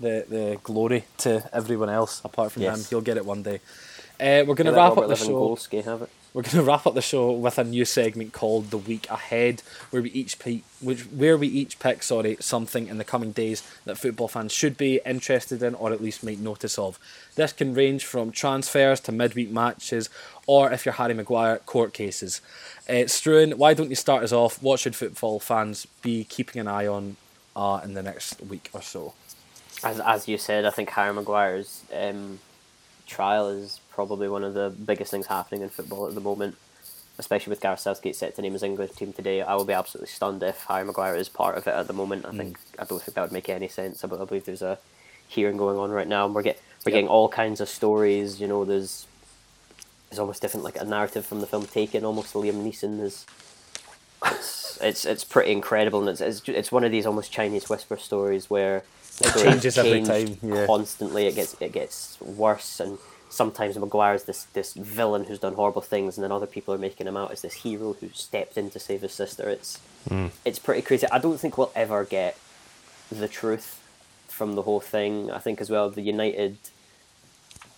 Speaker 1: the, the glory to everyone else apart from him.
Speaker 4: Yes.
Speaker 1: He'll get it one day. Uh, we're going to wrap
Speaker 2: Robert
Speaker 1: up the show.
Speaker 2: Lewandowski have it.
Speaker 1: We're going to wrap up the show with a new segment called "The Week Ahead," where we each pick, which where we each pick, sorry, something in the coming days that football fans should be interested in, or at least make notice of. This can range from transfers to midweek matches, or if you're Harry Maguire, court cases. Uh, Struan, why don't you start us off? What should football fans be keeping an eye on uh, in the next week or so?
Speaker 2: As as you said, I think Harry Maguire's um, trial is probably one of the biggest things happening in football at the moment. Especially with Gareth Southgate set to name his English team today, I will be absolutely stunned if Harry Maguire is part of it at the moment. I think mm. I don't think that would make any sense. I, I believe there's a hearing going on right now, and we're get we're
Speaker 1: Yep.
Speaker 2: getting all kinds of stories. You know, there's there's almost different like a narrative from the film Taken. Almost Liam Neeson is it's it's it's pretty incredible, and it's it's, it's one of these almost Chinese whisper stories where
Speaker 1: It changes every time, yeah.
Speaker 2: constantly. It gets it gets worse, and sometimes Maguire's this this villain who's done horrible things, and then other people are making him out as this hero who stepped in to save his sister. It's it's pretty crazy. I don't think we'll ever get the truth from the whole thing. I think as well the United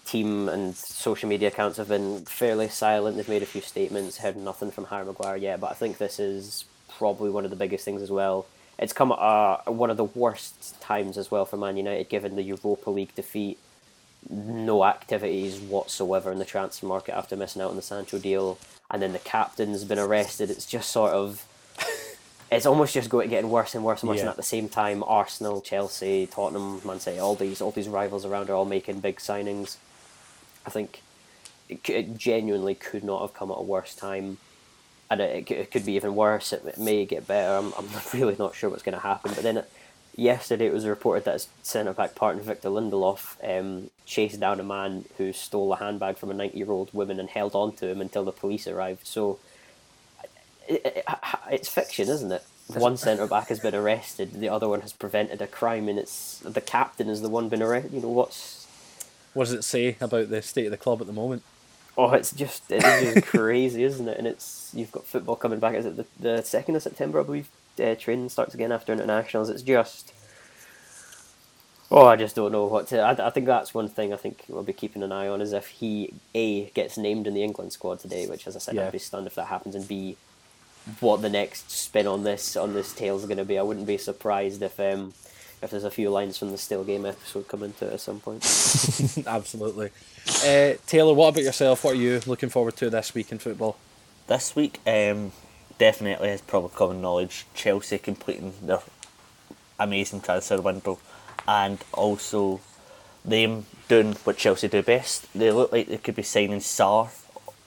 Speaker 2: team and social media accounts have been fairly silent. They've made a few statements, heard nothing from Harry Maguire yet, but I think this is probably one of the biggest things as well. It's come at uh, one of the worst times as well for Man United, given the Europa League defeat. No activities whatsoever in the transfer market after missing out on the Sancho deal, and then the captain's been arrested. It's just sort of it's almost just going getting worse and worse and worse. And at the same time, Arsenal, Chelsea, Tottenham, Man City, all these all these rivals around are all making big signings. I think it, it genuinely could not have come at a worse time, and it, it, it could be even worse. It, it may get better. I'm I'm really not sure what's going to happen. But then. Yesterday, it was reported that centre back partner Victor Lindelof um, chased down a man who stole a handbag from a 90 year old woman and held on to him until the police arrived. So it, it, it's fiction, isn't it? One centre back has been arrested, the other one has prevented a crime, and it's the captain is the one been arrested. You know what's?
Speaker 1: What does it say about the state of the club at the moment?
Speaker 2: Oh, it's just it is just crazy, isn't it? And it's you've got football coming back. Is it the the second of September? I believe uh, training starts again after internationals. It's just. Oh, I just don't know what to. I, I think that's one thing I think we'll be keeping an eye on is if he a gets named in the England squad today, which as I said
Speaker 1: Yeah.
Speaker 2: I'd be stunned if that happens, and b what the next spin on this on this tale is going to be. I wouldn't be surprised if um if there's a few lines from the still game episode come into it at some point.
Speaker 1: Absolutely. Uh, Taylor, what about yourself? What are you looking forward to this week in football?
Speaker 4: This week, um, definitely is probably common knowledge. Chelsea completing their amazing transfer window, and also them doing what Chelsea do best. They look like they could be signing Sarr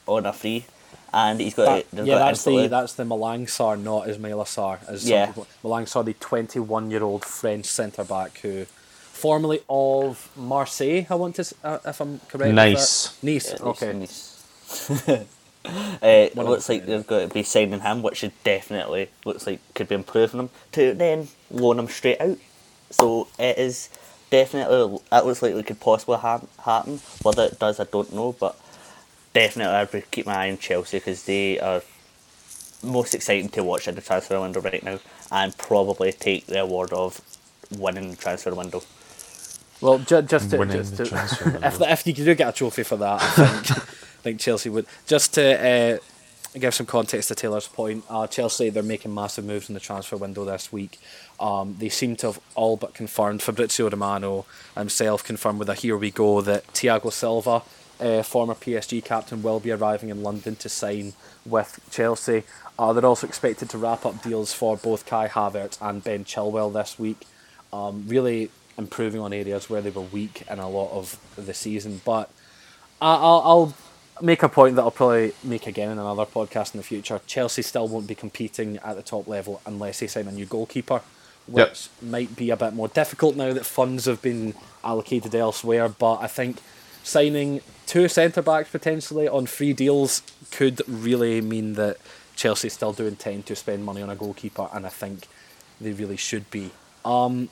Speaker 4: on a free, and he's got
Speaker 1: That-
Speaker 4: to,
Speaker 1: yeah,
Speaker 4: got
Speaker 1: that's the
Speaker 4: instantly-
Speaker 1: that's the Malang Sarr, not Ismaila Sarr. As
Speaker 4: Yeah.
Speaker 1: people- Malang Sarr, the twenty-one-year-old French centre back who, formerly of Marseille, I want to, uh, if I'm correct.
Speaker 3: Nice.
Speaker 1: Nice.
Speaker 2: Yeah,
Speaker 1: okay.
Speaker 4: Nice. uh, it
Speaker 1: One
Speaker 4: looks like they're going to be signing him, which is definitely looks like could be improving him to then loan him straight out. So it is definitely it looks like it could possibly ha- happen. Whether it does, I don't know, but definitely I'd be keep my eye on Chelsea because they are most exciting to watch in the transfer window right now, and probably take the award of winning the transfer window.
Speaker 1: Well, ju- just to, just to if if you do get a trophy for that, I think I think Chelsea would. Just to uh, give some context to Taylor's point, uh, Chelsea they're making massive moves in the transfer window this week. Um, they seem to have all but confirmed. Fabrizio Romano himself confirmed with a "Here we go" that Thiago Silva, uh, former PSG captain, will be arriving in London to sign with Chelsea. Uh, they're also expected to wrap up deals for both Kai Havertz and Ben Chilwell this week. Um, really improving on areas where they were weak in a lot of the season. But I- I'll, I'll make a point that I'll probably make again in another podcast in the future. Chelsea still won't be competing at the top level unless they sign a new goalkeeper, which
Speaker 3: Yep.
Speaker 1: might be a bit more difficult now that funds have been allocated elsewhere. But I think signing two centre backs potentially on free deals could really mean that Chelsea still do intend to spend money on a goalkeeper, and I think they really should be. Um,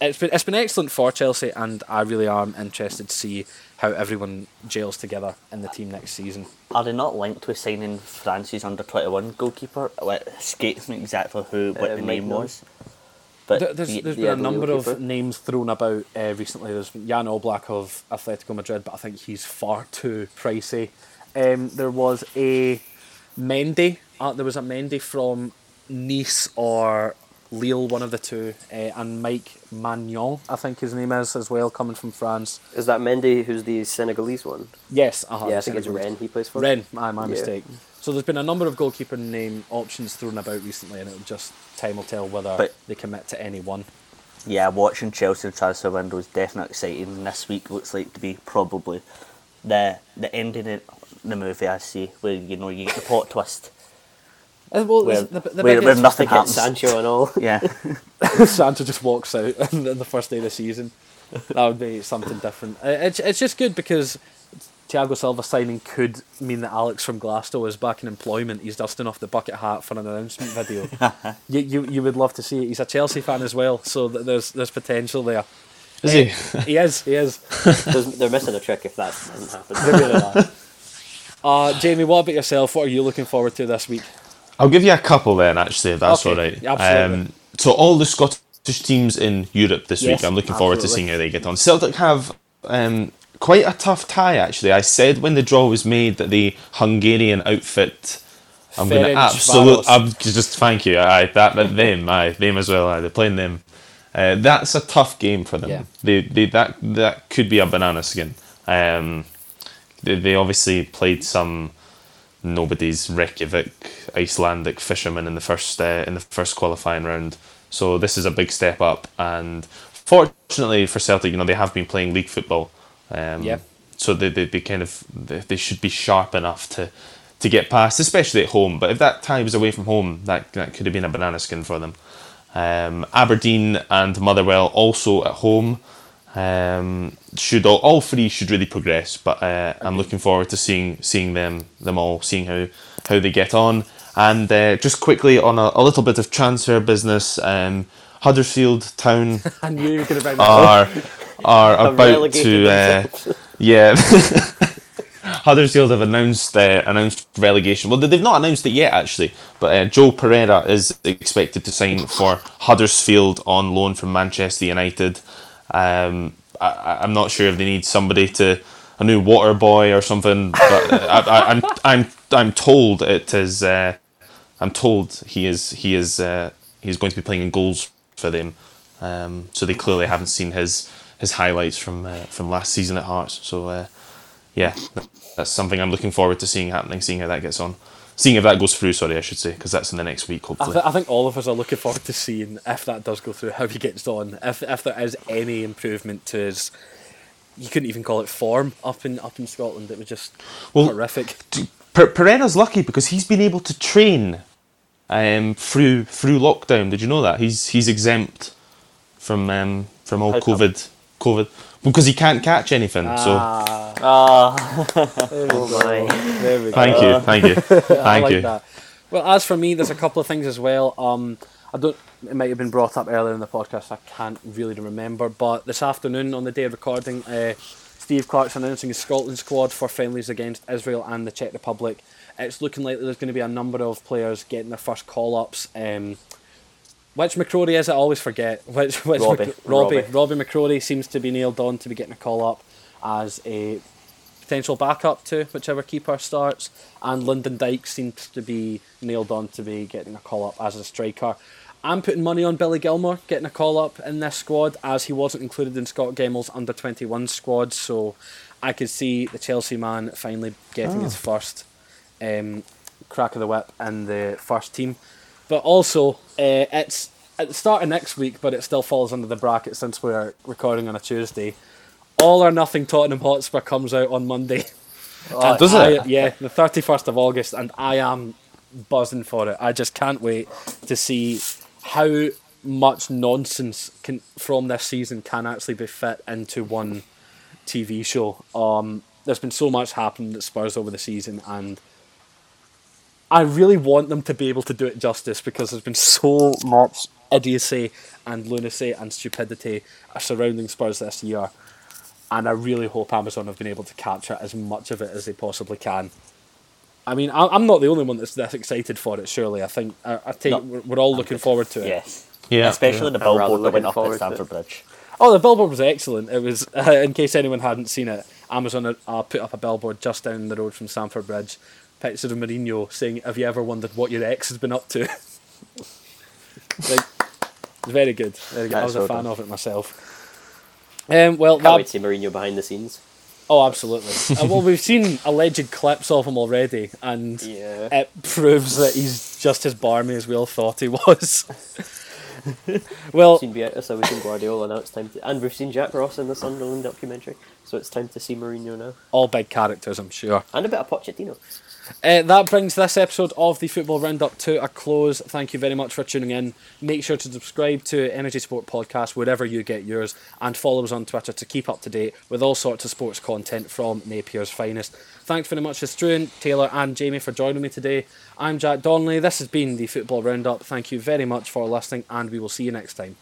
Speaker 1: it's been it's been excellent for Chelsea, and I really am interested to see how everyone gels together in the team next season.
Speaker 4: Are they not linked with signing France's under twenty one goalkeeper? It escapes me exactly who what
Speaker 2: Uh,
Speaker 4: the name
Speaker 2: Nolan.
Speaker 4: was. But
Speaker 1: There- There's,
Speaker 4: y-
Speaker 1: there's
Speaker 2: yeah,
Speaker 1: been a number
Speaker 2: goalkeeper.
Speaker 1: of names thrown about uh, recently. There's Jan Oblak of Atletico Madrid, but I think he's far too pricey. Um, there was a Mendy. Uh, there was a Mendy from Nice or Lille, one of the two, uh, and Mike Maignan, I think his name is as well, coming from France.
Speaker 2: Is that Mendy, who's the Senegalese one?
Speaker 1: Yes, uh-huh,
Speaker 2: yeah, I think it's Rennes he plays for.
Speaker 1: Rennes, my, my
Speaker 2: Yeah.
Speaker 1: mistake. So there's been a number of goalkeeper name options thrown about recently, and it'll just time will tell whether
Speaker 4: But-
Speaker 1: they commit to any one.
Speaker 4: yeah, watching Chelsea transfer window is definitely exciting. and This week looks like to be probably the the ending of the movie I see, where you know you get the plot twist.
Speaker 1: Uh, well,
Speaker 4: Where-
Speaker 1: the, the
Speaker 4: where- where nothing
Speaker 2: Hit
Speaker 4: happens.
Speaker 2: Sancho and all.
Speaker 4: Yeah,
Speaker 1: Santa just walks out on the first day of the season. That would be something different. Uh, It's it's just good because Thiago Silva signing could mean that Alex from Glasgow is back in employment. He's dusting off the bucket hat for an announcement video. you, you you would love to see it. He's a Chelsea fan as well, so there's there's potential there.
Speaker 3: Is he?
Speaker 1: He is. He is.
Speaker 2: They're missing a trick if that doesn't happen.
Speaker 1: They really are. Uh, Jamie, what about yourself? What are you looking forward to this week?
Speaker 3: I'll give you a couple then, actually, if that's
Speaker 1: Okay,
Speaker 3: all right.
Speaker 1: absolutely.
Speaker 3: so all the Scottish teams in Europe this
Speaker 1: Yes,
Speaker 3: week, I'm looking forward to seeing how they get on. Celtic have um, quite a tough tie, actually. I said when the draw was made that the Hungarian outfit. I'm going to
Speaker 1: Ferencvaros.
Speaker 3: absolute. I'm just thank you. I that, that them. I them as well. Aye, they're playing them. Uh, that's a tough game for them.
Speaker 1: Yeah.
Speaker 3: They, they that that could be a banana skin. Um, they, they obviously played some nobody's Reykjavik Icelandic fishermen in the first uh, in the first qualifying round. So this is a big step up, and fortunately for Celtic, you know they have been playing league football. Um,
Speaker 1: Yeah.
Speaker 3: So they, they, they kind of they, they should be sharp enough to to get past, especially at home. But if that tie was away from home, that that could have been a banana skin for them. Um, Aberdeen and Motherwell also at home. Um, should all, all three should really progress, but uh, I'm looking forward to seeing seeing them them all, seeing how how they get on. And uh, just quickly on a, a little bit of transfer business, um, Huddersfield Town
Speaker 1: I knew you were going to bring
Speaker 3: are are about to uh, yeah. Huddersfield have announced uh, announced relegation. Well, they've not announced it yet, actually. But uh, Joel Pereira is expected to sign for Huddersfield on loan from Manchester United. Um, I, I'm not sure if they need somebody to a new water boy or something. But uh, I, I, I'm I'm I'm told it is. Uh, I'm told he is he is uh, he's going to be playing in goals for them. Um, so they clearly haven't seen his his highlights from uh, from last season at Hearts. So uh, yeah, that's something I'm looking forward to seeing happening, seeing how that gets on, seeing if that goes through. Sorry, I should say, because that's in the next week,
Speaker 1: I,
Speaker 3: hopefully.
Speaker 1: th- I think all of us are looking forward to seeing if that does go through, how he gets on, if if there is any improvement to his. You couldn't even call it form up in up in Scotland. It was just
Speaker 3: Well,
Speaker 1: horrific.
Speaker 3: Per- Pereira's lucky because he's been able to train um, through through lockdown. Did you know that he's he's exempt from um, from all
Speaker 2: How come?
Speaker 3: COVID COVID because he can't catch anything. So
Speaker 1: Ah,
Speaker 4: Ah,
Speaker 1: there we
Speaker 2: Oh
Speaker 1: go.
Speaker 2: my.
Speaker 1: There we
Speaker 3: thank
Speaker 1: go.
Speaker 3: you, thank you,
Speaker 1: I
Speaker 3: thank
Speaker 1: like
Speaker 3: you.
Speaker 1: that. Well, as for me, there's a couple of things as well. Um, I don't. It might have been brought up earlier in the podcast. I can't really remember. But this afternoon, on the day of recording, uh, Steve Clarke's announcing his Scotland squad for friendlies against Israel and the Czech Republic. It's looking like there's going to be a number of players getting their first call ups. Um, which McCrorie is? It? I always forget. Which which
Speaker 2: Robbie.
Speaker 1: Mc- Robbie
Speaker 2: Robbie.
Speaker 1: Robbie McCrorie seems to be nailed on to be getting a call up as a potential backup to whichever keeper starts, and Lyndon Dykes seems to be nailed on to be getting a call up as a striker. I'm putting money on Billy Gilmour getting a call up in this squad as he wasn't included in Scot Gemmill's under 21 squad, so I could see the Chelsea man finally getting his first um, crack of the whip in the first team. But also, uh, it's at the start of next week, but it still falls under the bracket since we're recording on a Tuesday. All or Nothing Tottenham Hotspur comes out on Monday. And
Speaker 3: Does
Speaker 1: I-
Speaker 3: it?
Speaker 1: yeah, the 31st of August, and I am buzzing for it. I just can't wait to see how much nonsense can from this season can actually be fit into one TV show. Um, there's been so much happening at Spurs over the season, and I really want them to be able to do it justice because there's been so much idiocy and lunacy and stupidity surrounding Spurs this year. And I really hope Amazon have been able to capture as much of it as they possibly can. I mean, I- I'm not the only one that's this excited for it. Surely, I think I, I take
Speaker 4: No,
Speaker 1: we're, we're all looking forward to it.
Speaker 4: yes.
Speaker 3: Yeah,
Speaker 4: especially the billboard that went up at. Stamford Bridge.
Speaker 1: Oh, the billboard was excellent. It was, uh, in case anyone hadn't seen it, Amazon had, uh, put up a billboard just down the road from Stamford Bridge. Pictures of Mourinho saying, "Have you ever wondered what your ex has been up to?" like, very good. Very good. I
Speaker 2: That's
Speaker 1: was a fan
Speaker 2: done.
Speaker 1: of it myself. Um, well,
Speaker 2: Can't
Speaker 1: that,
Speaker 2: wait to see Mourinho behind the scenes.
Speaker 1: oh, absolutely. uh, well, we've seen alleged clips of him already, and
Speaker 2: Yeah.
Speaker 1: it proves that he's just as barmy as we all thought he was. well,
Speaker 2: We've seen Vieira, we've seen Guardiola, now it's time to, and we've seen Jack Ross in the Sunderland documentary, so it's time to see Mourinho now,
Speaker 1: all big characters, I'm sure.
Speaker 2: and a bit of Pochettino.
Speaker 1: Uh, that brings this episode of the Football Roundup to a close. Thank you very much for tuning in. Make sure to subscribe to Energy Sport Podcast wherever you get yours and follow us on Twitter to keep up to date with all sorts of sports content from Napier's finest. Thanks very much to Struan, Taylor, and Jamie for joining me today. I'm Jack Donnelly. This has been the Football Roundup. Thank you very much for listening, and we will see you next time.